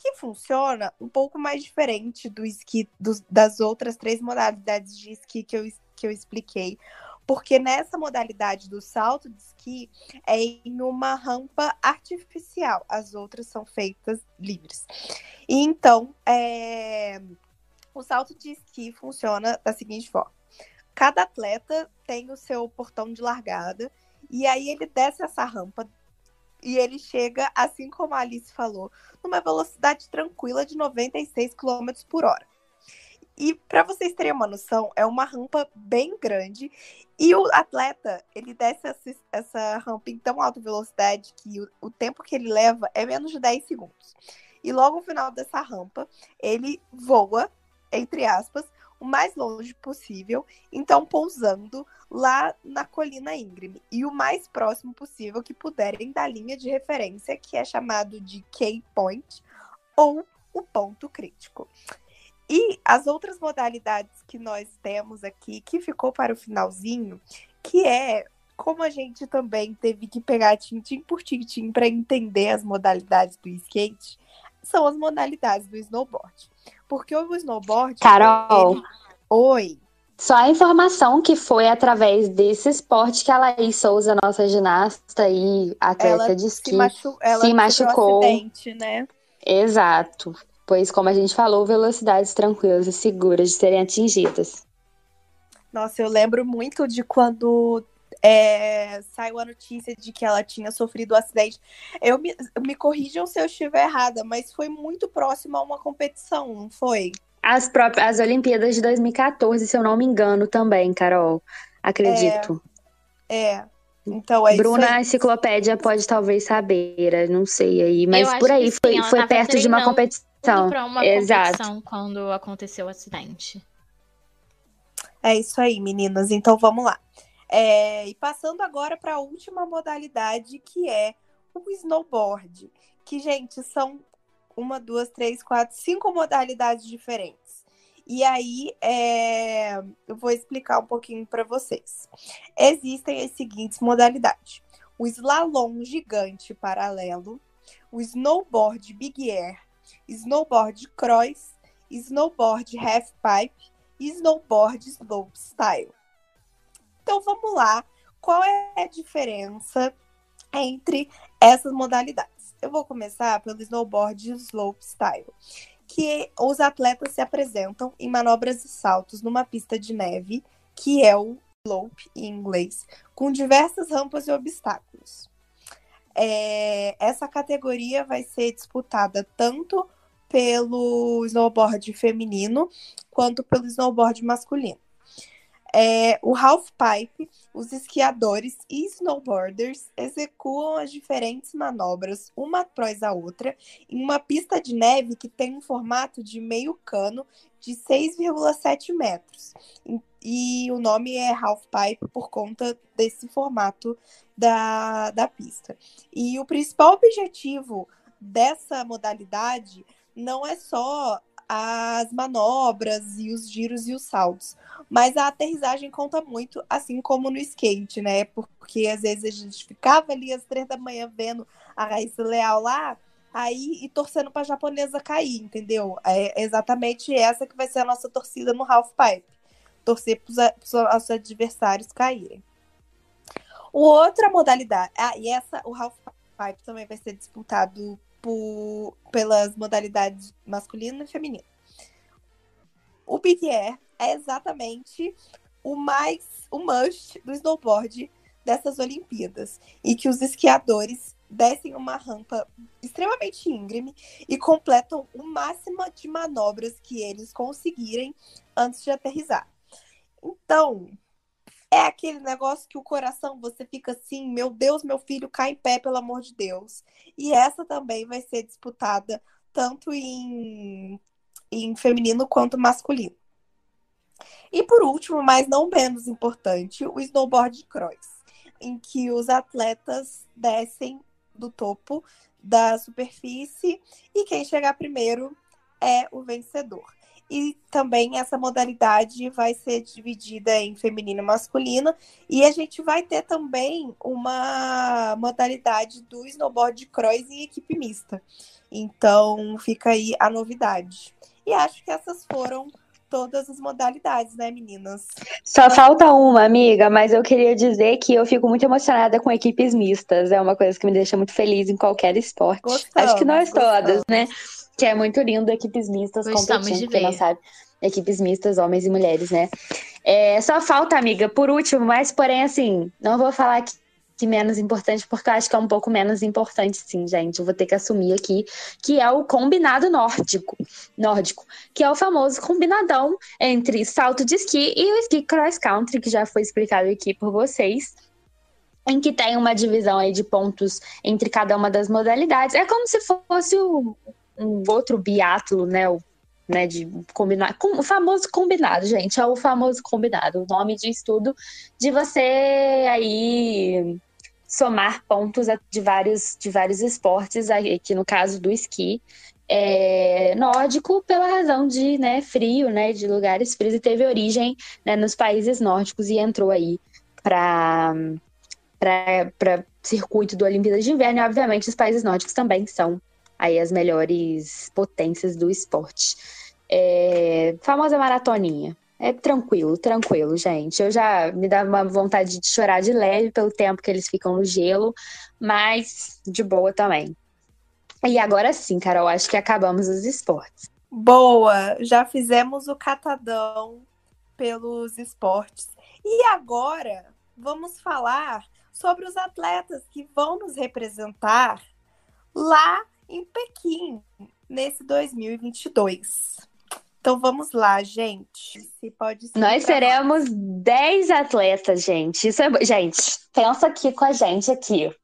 que funciona um pouco mais diferente do esqui das outras três modalidades de esqui que eu, que eu expliquei. Porque nessa modalidade do salto de esqui é em uma rampa artificial, as outras são feitas livres. E então, é... o salto de esqui funciona da seguinte forma: cada atleta tem o seu portão de largada, e aí ele desce essa rampa e ele chega, assim como a Alice falou, numa velocidade tranquila de 96 km por hora. E para vocês terem uma noção, é uma rampa bem grande e o atleta, ele desce essa, essa rampa em tão alta velocidade que o, o tempo que ele leva é menos de 10 segundos. E logo no final dessa rampa, ele voa, entre aspas, o mais longe possível, então pousando lá na colina íngreme e o mais próximo possível que puderem da linha de referência, que é chamado de key point ou o ponto crítico. E as outras modalidades que nós temos aqui, que ficou para o finalzinho, que é como a gente também teve que pegar tintim por tintim para entender as modalidades do skate, são as modalidades do snowboard. Porque o snowboard. Carol. Ele... Oi. Só a informação que foi através desse esporte que a Laís Souza, nossa ginasta e atleta ela de esqui, se, machu... ela se machucou. Um acidente, né? Exato. Pois, como a gente falou, velocidades tranquilas e seguras de serem atingidas. Nossa, eu lembro muito de quando é, saiu a notícia de que ela tinha sofrido um acidente. Eu me, me corrijam se eu estiver errada, mas foi muito próximo a uma competição, não foi? As próprias as Olimpíadas de 2014, se eu não me engano, também, Carol. Acredito. É. é. Então é Bruna, isso a enciclopédia pode talvez saber, não sei aí, mas por aí foi, sim, foi perto de uma competição. Pra uma Exato. competição quando aconteceu o acidente. É isso aí, meninas. Então vamos lá. É, e passando agora para a última modalidade, que é o snowboard. Que, gente, são uma, duas, três, quatro, cinco modalidades diferentes. E aí, é, eu vou explicar um pouquinho para vocês. Existem as seguintes modalidades: o slalom gigante paralelo, o snowboard big air, snowboard cross, snowboard half pipe e snowboard slopestyle. Então vamos lá, qual é a diferença entre essas modalidades? Eu vou começar pelo snowboard slopestyle, que os atletas se apresentam em manobras e saltos numa pista de neve, que é o slope em inglês, com diversas rampas e obstáculos. É, essa categoria vai ser disputada tanto pelo snowboard feminino quanto pelo snowboard masculino. É, o halfpipe, os esquiadores e snowboarders executam as diferentes manobras, uma após a outra, em uma pista de neve que tem um formato de meio cano de 6,7 metros. E o nome é halfpipe por conta desse formato da, da pista. E o principal objetivo dessa modalidade não é só as manobras e os giros e os saltos. Mas a aterrissagem conta muito, assim como no skate, né? Porque às vezes a gente ficava ali às três da manhã vendo a Raíssa Leal lá, aí e torcendo para a japonesa cair, entendeu? É exatamente essa que vai ser a nossa torcida no Half Pipe. Torcer para os adversários caírem. O outra modalidade. Ah, e essa, o Half Pipe também vai ser disputado por, pelas modalidades masculino e feminino. O Big Air é exatamente o mais o must do snowboard dessas Olimpíadas e que os esquiadores descem uma rampa extremamente íngreme e completam o máximo de manobras que eles conseguirem antes de aterrissar. Então, é aquele negócio que o coração você fica assim, meu Deus, meu filho, cai em pé, pelo amor de Deus. E essa também vai ser disputada tanto em, em feminino quanto masculino. E por último, mas não menos importante, o snowboard cross, em que os atletas descem do topo da superfície e quem chegar primeiro é o vencedor. E também essa modalidade vai ser dividida em feminino e masculino. E a gente vai ter também uma modalidade do snowboard cross em equipe mista. Então fica aí a novidade. E acho que essas foram todas as modalidades, né, meninas? Só falta uma, amiga, mas eu queria dizer que eu fico muito emocionada com equipes mistas. É uma coisa que me deixa muito feliz em qualquer esporte. Gostamos, Acho que nós gostamos. todas, né? Que é muito lindo, equipes mistas Gostamos competindo, ver. não sabe. Equipes mistas, homens e mulheres, né? É, só falta, amiga, por último, mas porém, assim, não vou falar que, que menos importante, porque eu acho que é um pouco menos importante, sim, gente. Eu vou ter que assumir aqui, que é o combinado nórdico, nórdico, que é o famoso combinadão entre salto de esqui e o esqui cross country, que já foi explicado aqui por vocês em que tem uma divisão aí de pontos entre cada uma das modalidades. É como se fosse o, um outro biatlo, né? O, né, de combinar, com, o famoso combinado, gente, é o famoso combinado, o nome diz tudo, de você aí somar pontos de vários, de vários esportes, aqui no caso do esqui, é, nórdico pela razão de né, frio, né, de lugares frios, e teve origem né, nos países nórdicos e entrou aí para para circuito do Olimpíada de Inverno, e obviamente os países nórdicos também são aí as melhores potências do esporte. É, famosa maratoninha. É tranquilo, tranquilo, gente. Eu já me dá uma vontade de chorar de leve pelo tempo que eles ficam no gelo, mas de boa também. E agora sim, Carol, acho que acabamos os esportes. Boa, já fizemos o catadão pelos esportes. E agora vamos falar sobre os atletas que vão nos representar lá em Pequim nesse 2022. Então vamos lá, gente. Se pode ser Nós seremos 10 atletas, gente. Isso é, gente, pensa aqui com a gente aqui.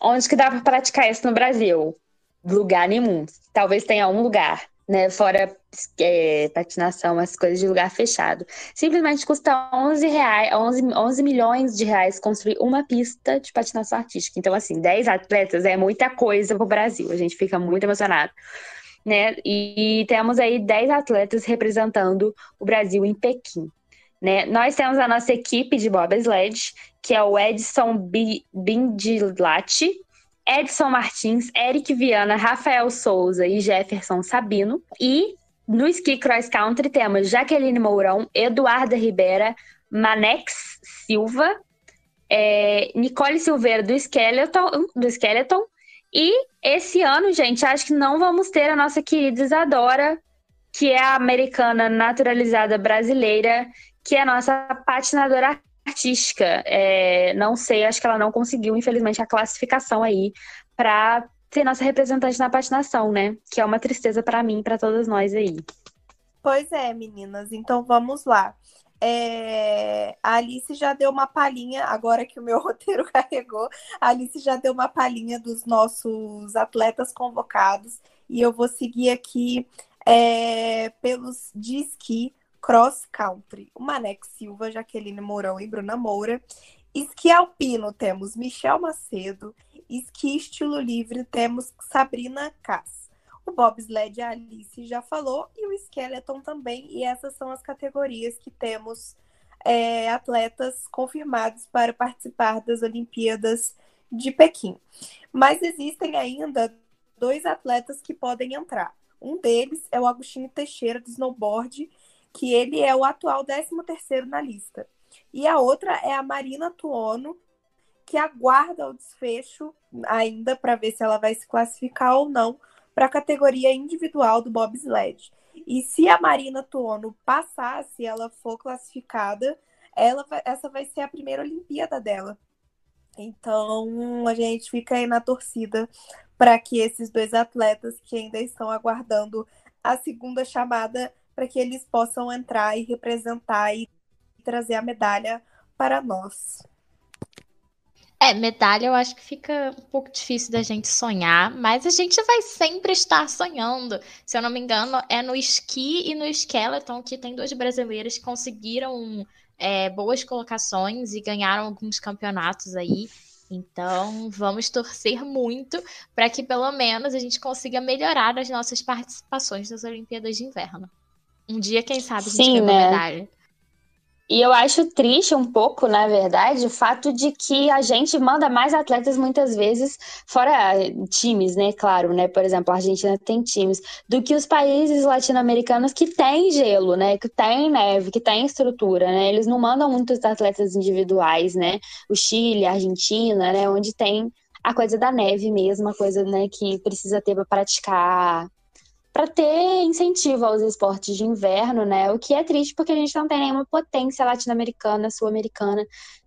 Onde que dá para praticar isso no Brasil? Lugar nenhum. Talvez tenha um lugar, né? Fora é, patinação, as coisas de lugar fechado. Simplesmente custa 11 reais, 11, 11 milhões de reais construir uma pista de patinação artística. Então, assim, 10 atletas é muita coisa para o Brasil. A gente fica muito emocionado né? E temos aí 10 atletas representando o Brasil em Pequim. Né? Nós temos a nossa equipe de bobsled, que é o Edson Bindilati, Edson Martins, Eric Viana, Rafael Souza e Jefferson Sabino. E no ski cross country temos Jaqueline Mourão, Eduarda Ribeira, Manex Silva, é, Nicole Silveira do Skeleton, do Skeleton e esse ano, gente, acho que não vamos ter a nossa querida Isadora, que é a americana naturalizada brasileira, que é a nossa patinadora artística. É, não sei, acho que ela não conseguiu, infelizmente, a classificação aí para ser nossa representante na patinação, né? Que é uma tristeza para mim para todas nós aí. Pois é, meninas. Então vamos lá. É, a Alice já deu uma palhinha, agora que o meu *laughs* roteiro carregou, a Alice já deu uma palhinha dos nossos atletas convocados e eu vou seguir aqui é, pelos de esqui cross country. O Manex Silva, Jaqueline Mourão e Bruna Moura. Esqui alpino temos Michel Macedo. Esqui estilo livre temos Sabrina Cass. O bobsled a Alice já falou e o skeleton também. E essas são as categorias que temos é, atletas confirmados para participar das Olimpíadas de Pequim. Mas existem ainda dois atletas que podem entrar. Um deles é o Agostinho Teixeira do snowboard, que ele é o atual 13º na lista. E a outra é a Marina Tuono, que aguarda o desfecho ainda para ver se ela vai se classificar ou não para a categoria individual do bobsled. E se a Marina Tuono passar, se ela for classificada, ela vai, essa vai ser a primeira Olimpíada dela. Então a gente fica aí na torcida para que esses dois atletas que ainda estão aguardando a segunda chamada para que eles possam entrar e representar e trazer a medalha para nós. É, medalha eu acho que fica um pouco difícil da gente sonhar, mas a gente vai sempre estar sonhando. Se eu não me engano, é no esqui e no skeleton que tem dois brasileiros que conseguiram é, boas colocações e ganharam alguns campeonatos aí. Então, vamos torcer muito para que pelo menos a gente consiga melhorar as nossas participações nas Olimpíadas de Inverno. Um dia, quem sabe, a gente Sim, ganha uma né? medalha. E eu acho triste um pouco, na verdade, o fato de que a gente manda mais atletas muitas vezes, fora times, né? Claro, né? Por exemplo, a Argentina tem times, do que os países latino-americanos que têm gelo, né? Que tem neve, que tem estrutura, né? Eles não mandam muitos atletas individuais, né? O Chile, a Argentina, né? Onde tem a coisa da neve mesmo, a coisa, né, que precisa ter para praticar para ter incentivo aos esportes de inverno, né? O que é triste porque a gente não tem nenhuma potência latino-americana, sul-americana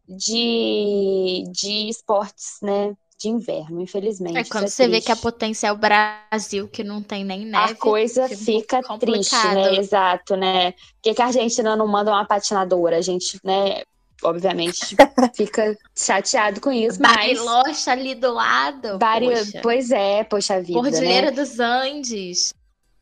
de, de esportes, né? De inverno, infelizmente. É quando é você vê triste. que a potência é o Brasil, que não tem nem neve. A coisa fica triste, né? Exato, né? Por que, que a Argentina não manda uma patinadora? A gente, né? Obviamente, *laughs* fica chateado com isso, mas. Bariloche ali do lado. Bari... Pois é, poxa vida. Cordilheira né? dos Andes.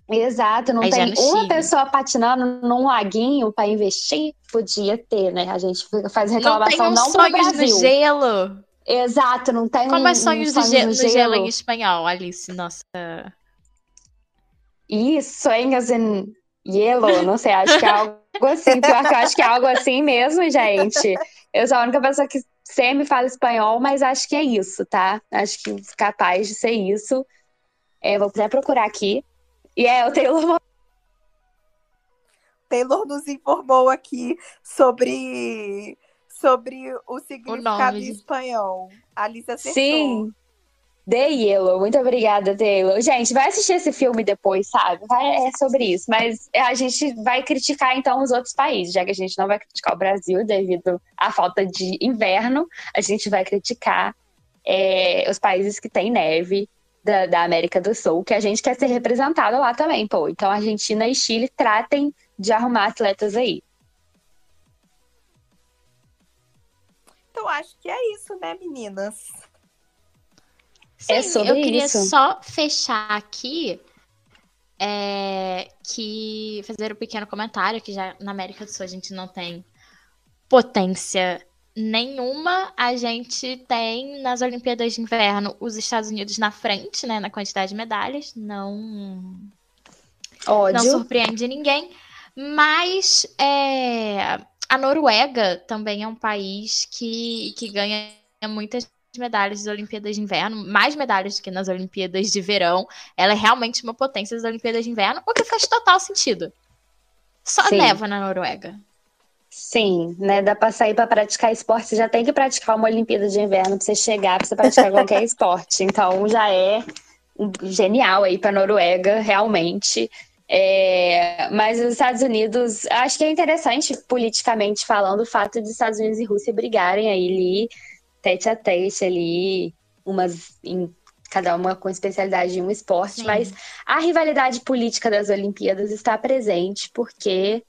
Exato, não Aí tem uma pessoa patinando num laguinho para investir? Podia ter, né? A gente faz Não tem reclamação uns não, sonhos Brasil. no gelo. Exato, não tem Como um, é sonhos um do sonho gelo, no no gelo em espanhol, Alice? Nossa. Ih, sonhos em yellow, não sei, acho que é algo assim. Pior que eu acho que é algo assim mesmo, gente. Eu sou a única pessoa que sempre fala espanhol, mas acho que é isso, tá? Acho que capaz de ser isso. É, vou até procurar aqui. E é o Taylor Taylor nos informou aqui sobre, sobre o significado nome. em espanhol. A Alice acertou. Sim. The Yellow, muito obrigada, Taylor. Gente, vai assistir esse filme depois, sabe? Vai, é sobre isso. Mas a gente vai criticar, então, os outros países, já que a gente não vai criticar o Brasil devido à falta de inverno, a gente vai criticar é, os países que têm neve da, da América do Sul, que a gente quer ser representado lá também, pô. Então, Argentina e Chile tratem de arrumar atletas aí. Então, acho que é isso, né, meninas? Sim, É sobre eu queria isso. só fechar aqui é, que fazer um pequeno comentário que já na América do Sul a gente não tem potência nenhuma. A gente tem nas Olimpíadas de Inverno os Estados Unidos na frente, né, na quantidade de medalhas. Não não Ódio. surpreende ninguém. Mas é, a Noruega também é um país que, que ganha muitas medalhas das Olimpíadas de Inverno, mais medalhas do que nas Olimpíadas de Verão. Ela é realmente uma potência das Olimpíadas de Inverno, o que faz total sentido. Só Sim. neva na Noruega. Sim, né? Dá pra sair pra praticar esporte, você já tem que praticar uma Olimpíada de Inverno pra você chegar, pra você praticar qualquer *laughs* esporte. Então já é genial aí pra Noruega, realmente. É, mas os Estados Unidos, acho que é interessante politicamente falando o fato de Estados Unidos e Rússia brigarem aí ali, tete a tete ali, umas em cada uma com especialidade em um esporte, Sim. mas a rivalidade política das Olimpíadas está presente porque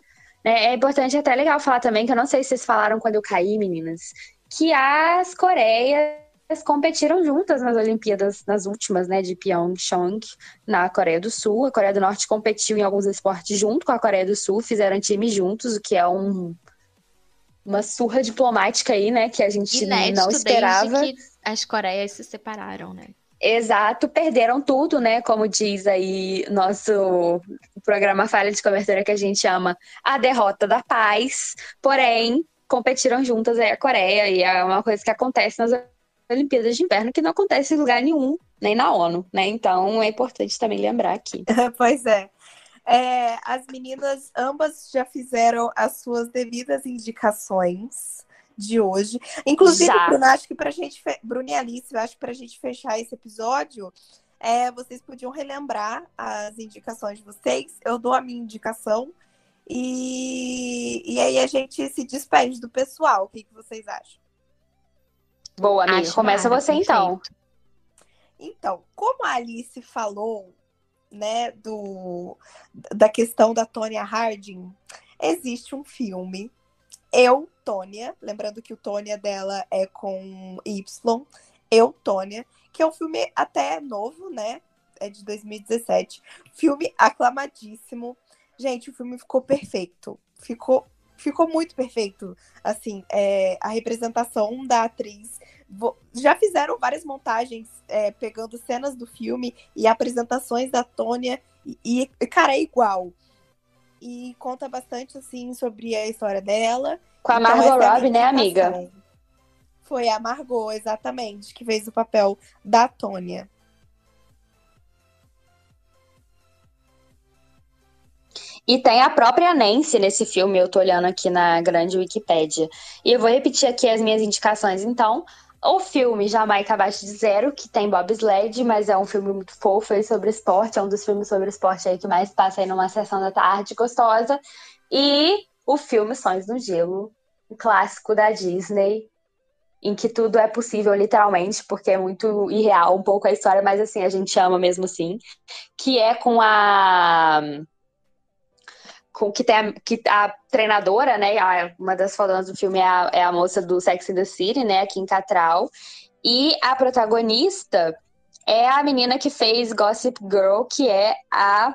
é importante até legal falar também que eu não sei se vocês falaram quando eu caí, meninas, que as Coreias competiram juntas nas Olimpíadas, nas últimas, né, de Pyeongchang, na Coreia do Sul. A Coreia do Norte competiu em alguns esportes junto com a Coreia do Sul, fizeram time juntos, o que é um uma surra diplomática aí, né, que a gente Inédito não esperava. desde que as Coreias se separaram, né? Exato, perderam tudo, né? Como diz aí nosso programa Falha de Cobertura que a gente ama, a derrota da paz. Porém, competiram juntas aí a Coreia e é uma coisa que acontece nas Olimpíadas de Inverno que não acontece em lugar nenhum, nem na ONU, né? Então é importante também lembrar aqui. *laughs* pois é. É, As meninas ambas já fizeram as suas devidas indicações de hoje. Inclusive, Já. Bruna, acho que pra gente, fe... Bruna e Alice, eu acho que pra gente fechar esse episódio, é, vocês podiam relembrar as indicações de vocês. Eu dou a minha indicação. E, e aí a gente se despede do pessoal. O que, que vocês acham? Boa, amiga. Acho Começa nada, você então. Então, como a Alice falou, né, do, da questão da Tonya Harding, existe um filme, Eu, Tônia, lembrando que o Tônia dela é com Y, Eu, Tônia, que é um filme até novo, né, é de 2017, filme aclamadíssimo. Gente, o filme ficou perfeito, ficou, ficou muito perfeito, assim, é, a representação da atriz. Já fizeram várias montagens é, pegando cenas do filme e apresentações da Tônia. E, e, cara, é igual. E conta bastante, assim, sobre a história dela. Com a Então, Margot é a minha Robbie, né, amiga? Foi a Margot, exatamente, que fez o papel da Tônia. E tem a própria Nancy nesse filme, eu tô olhando aqui na grande Wikipédia. E eu vou repetir aqui as minhas indicações, então. O filme Jamaica Abaixo de Zero, que tem bobsled, mas é um filme muito fofo aí sobre esporte, é um dos filmes sobre esporte aí que mais passa aí numa sessão da tarde gostosa. E o filme Sonhos no Gelo, um clássico da Disney, em que tudo é possível, literalmente, porque é muito irreal um pouco a história, mas assim, a gente ama mesmo assim. Que é com a com que tem a, que a treinadora, né? a- uma das fodonas do filme é a, é a moça do Sex and the City, né? Aqui em Catral. E a protagonista é a menina que fez Gossip Girl, que é a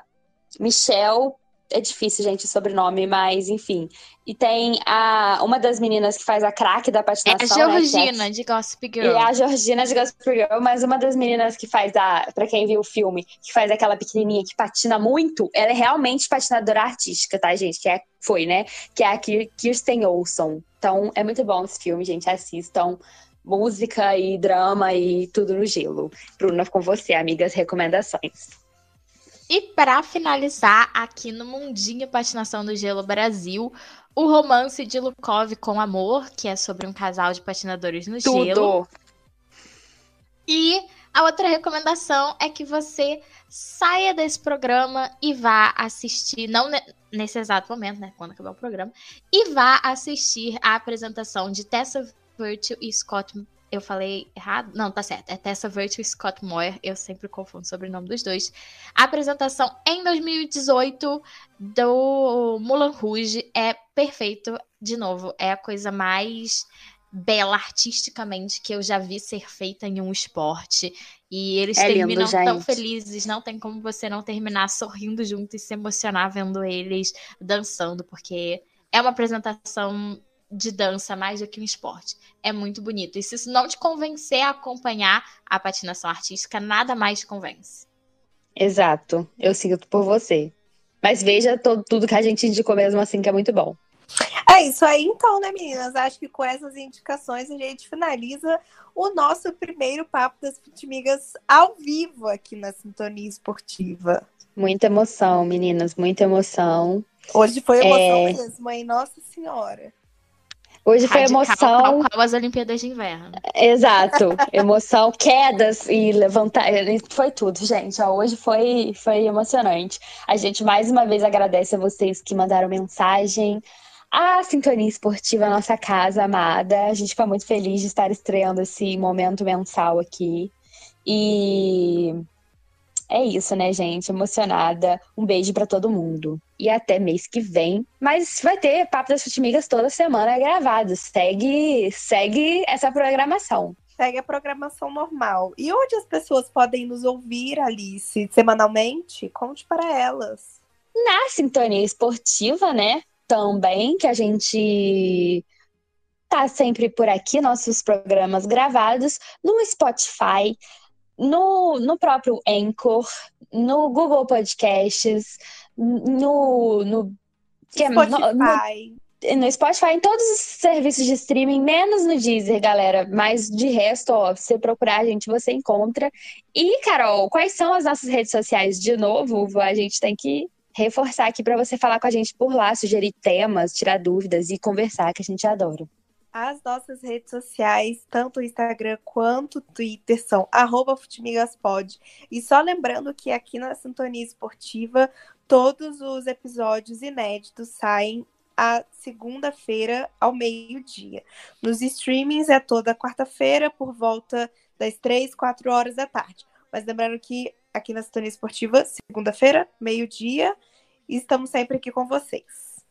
Michelle. É difícil, gente, o sobrenome, mas enfim. E tem a, uma das meninas que faz a craque da É a patinação, né? é a Georgina, de Gossip e Girl. a Georgina de Gossip Girl, mas uma das meninas que faz a, pra quem viu o filme, que faz aquela pequenininha que patina muito, ela é realmente patinadora artística, tá, gente? Que é, foi, né? Que é a Kir- Kirsten Olson. Então, é muito bom esse filme, gente, assistam. Música e drama e tudo no gelo. Bruna, com você, amigas, recomendações. E para finalizar, aqui no Mundinho Patinação do Gelo Brasil, o romance de Lukov com Amor, que é sobre um casal de patinadores no Tudo. gelo. E a outra recomendação é que você saia desse programa e vá assistir, não nesse exato momento, né, quando acabar o programa, e vá assistir a apresentação de Tessa Virtue e Scott eu falei errado? Não, tá certo. É Tessa Virtue e Scott Moyer. Eu sempre confundo sobre o nome dos dois. A apresentação em 2018 do Mulan Rouge é perfeito. De novo, é a coisa mais bela artisticamente que eu já vi ser feita em um esporte. E eles É lindo, terminam tão gente. felizes, não tem como você não terminar sorrindo junto e se emocionar vendo eles dançando, porque é uma apresentação de dança mais do que um esporte. É muito bonito. E se isso não te convencer a acompanhar a patinação artística, nada mais te convence. Exato. Eu sinto por você. Mas veja to- tudo que a gente indicou mesmo assim, que é muito bom. É isso aí, então, né, meninas? Acho que com essas indicações a gente finaliza o nosso primeiro Papo das Futimigas ao vivo aqui na Sintonia Esportiva. Muita emoção, meninas, muita emoção. Hoje foi emoção É. mesmo, hein? Nossa Senhora. Hoje foi Radical, emoção. Tal qual as Olimpíadas de Inverno. Exato, *laughs* emoção, quedas e levantar, foi tudo, gente. Ó, hoje foi, foi emocionante. A gente mais uma vez agradece a vocês que mandaram mensagem. A Sintonia Esportiva, nossa casa amada. A gente fica muito feliz de estar estreando esse momento mensal aqui. E é isso, né, gente? Emocionada. Um beijo pra todo mundo. E até mês que vem. Mas vai ter Papo das Futimigas toda semana gravado. Segue, segue essa programação. Segue a programação normal. E onde as pessoas podem nos ouvir, Alice, semanalmente? Conte para elas. A Sintonia Esportiva, né? Também, que a gente tá sempre por aqui, nossos programas gravados no Spotify, no, no próprio Anchor, no Google Podcasts, no, no, que é- no- no- Spotify. no Spotify, em todos os serviços de streaming, menos no Deezer, galera. Mas de resto, ó, se você procurar a gente, você encontra. E, Carol, quais são as nossas redes sociais? De novo, a gente tem que reforçar aqui para você falar com a gente por lá, sugerir temas, tirar dúvidas e conversar, que a gente adora. As nossas redes sociais, tanto o Instagram quanto o Twitter, são futimigaspod. E só lembrando que aqui na Sintonia Esportiva, todos os episódios inéditos saem a segunda-feira ao meio-dia. Nos streamings é toda quarta-feira, por volta das três, quatro horas da tarde. Mas lembrando que aqui na Sintonia Esportiva, segunda-feira, meio-dia, estamos sempre aqui com vocês.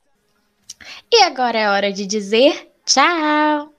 E agora é hora de dizer Ciao。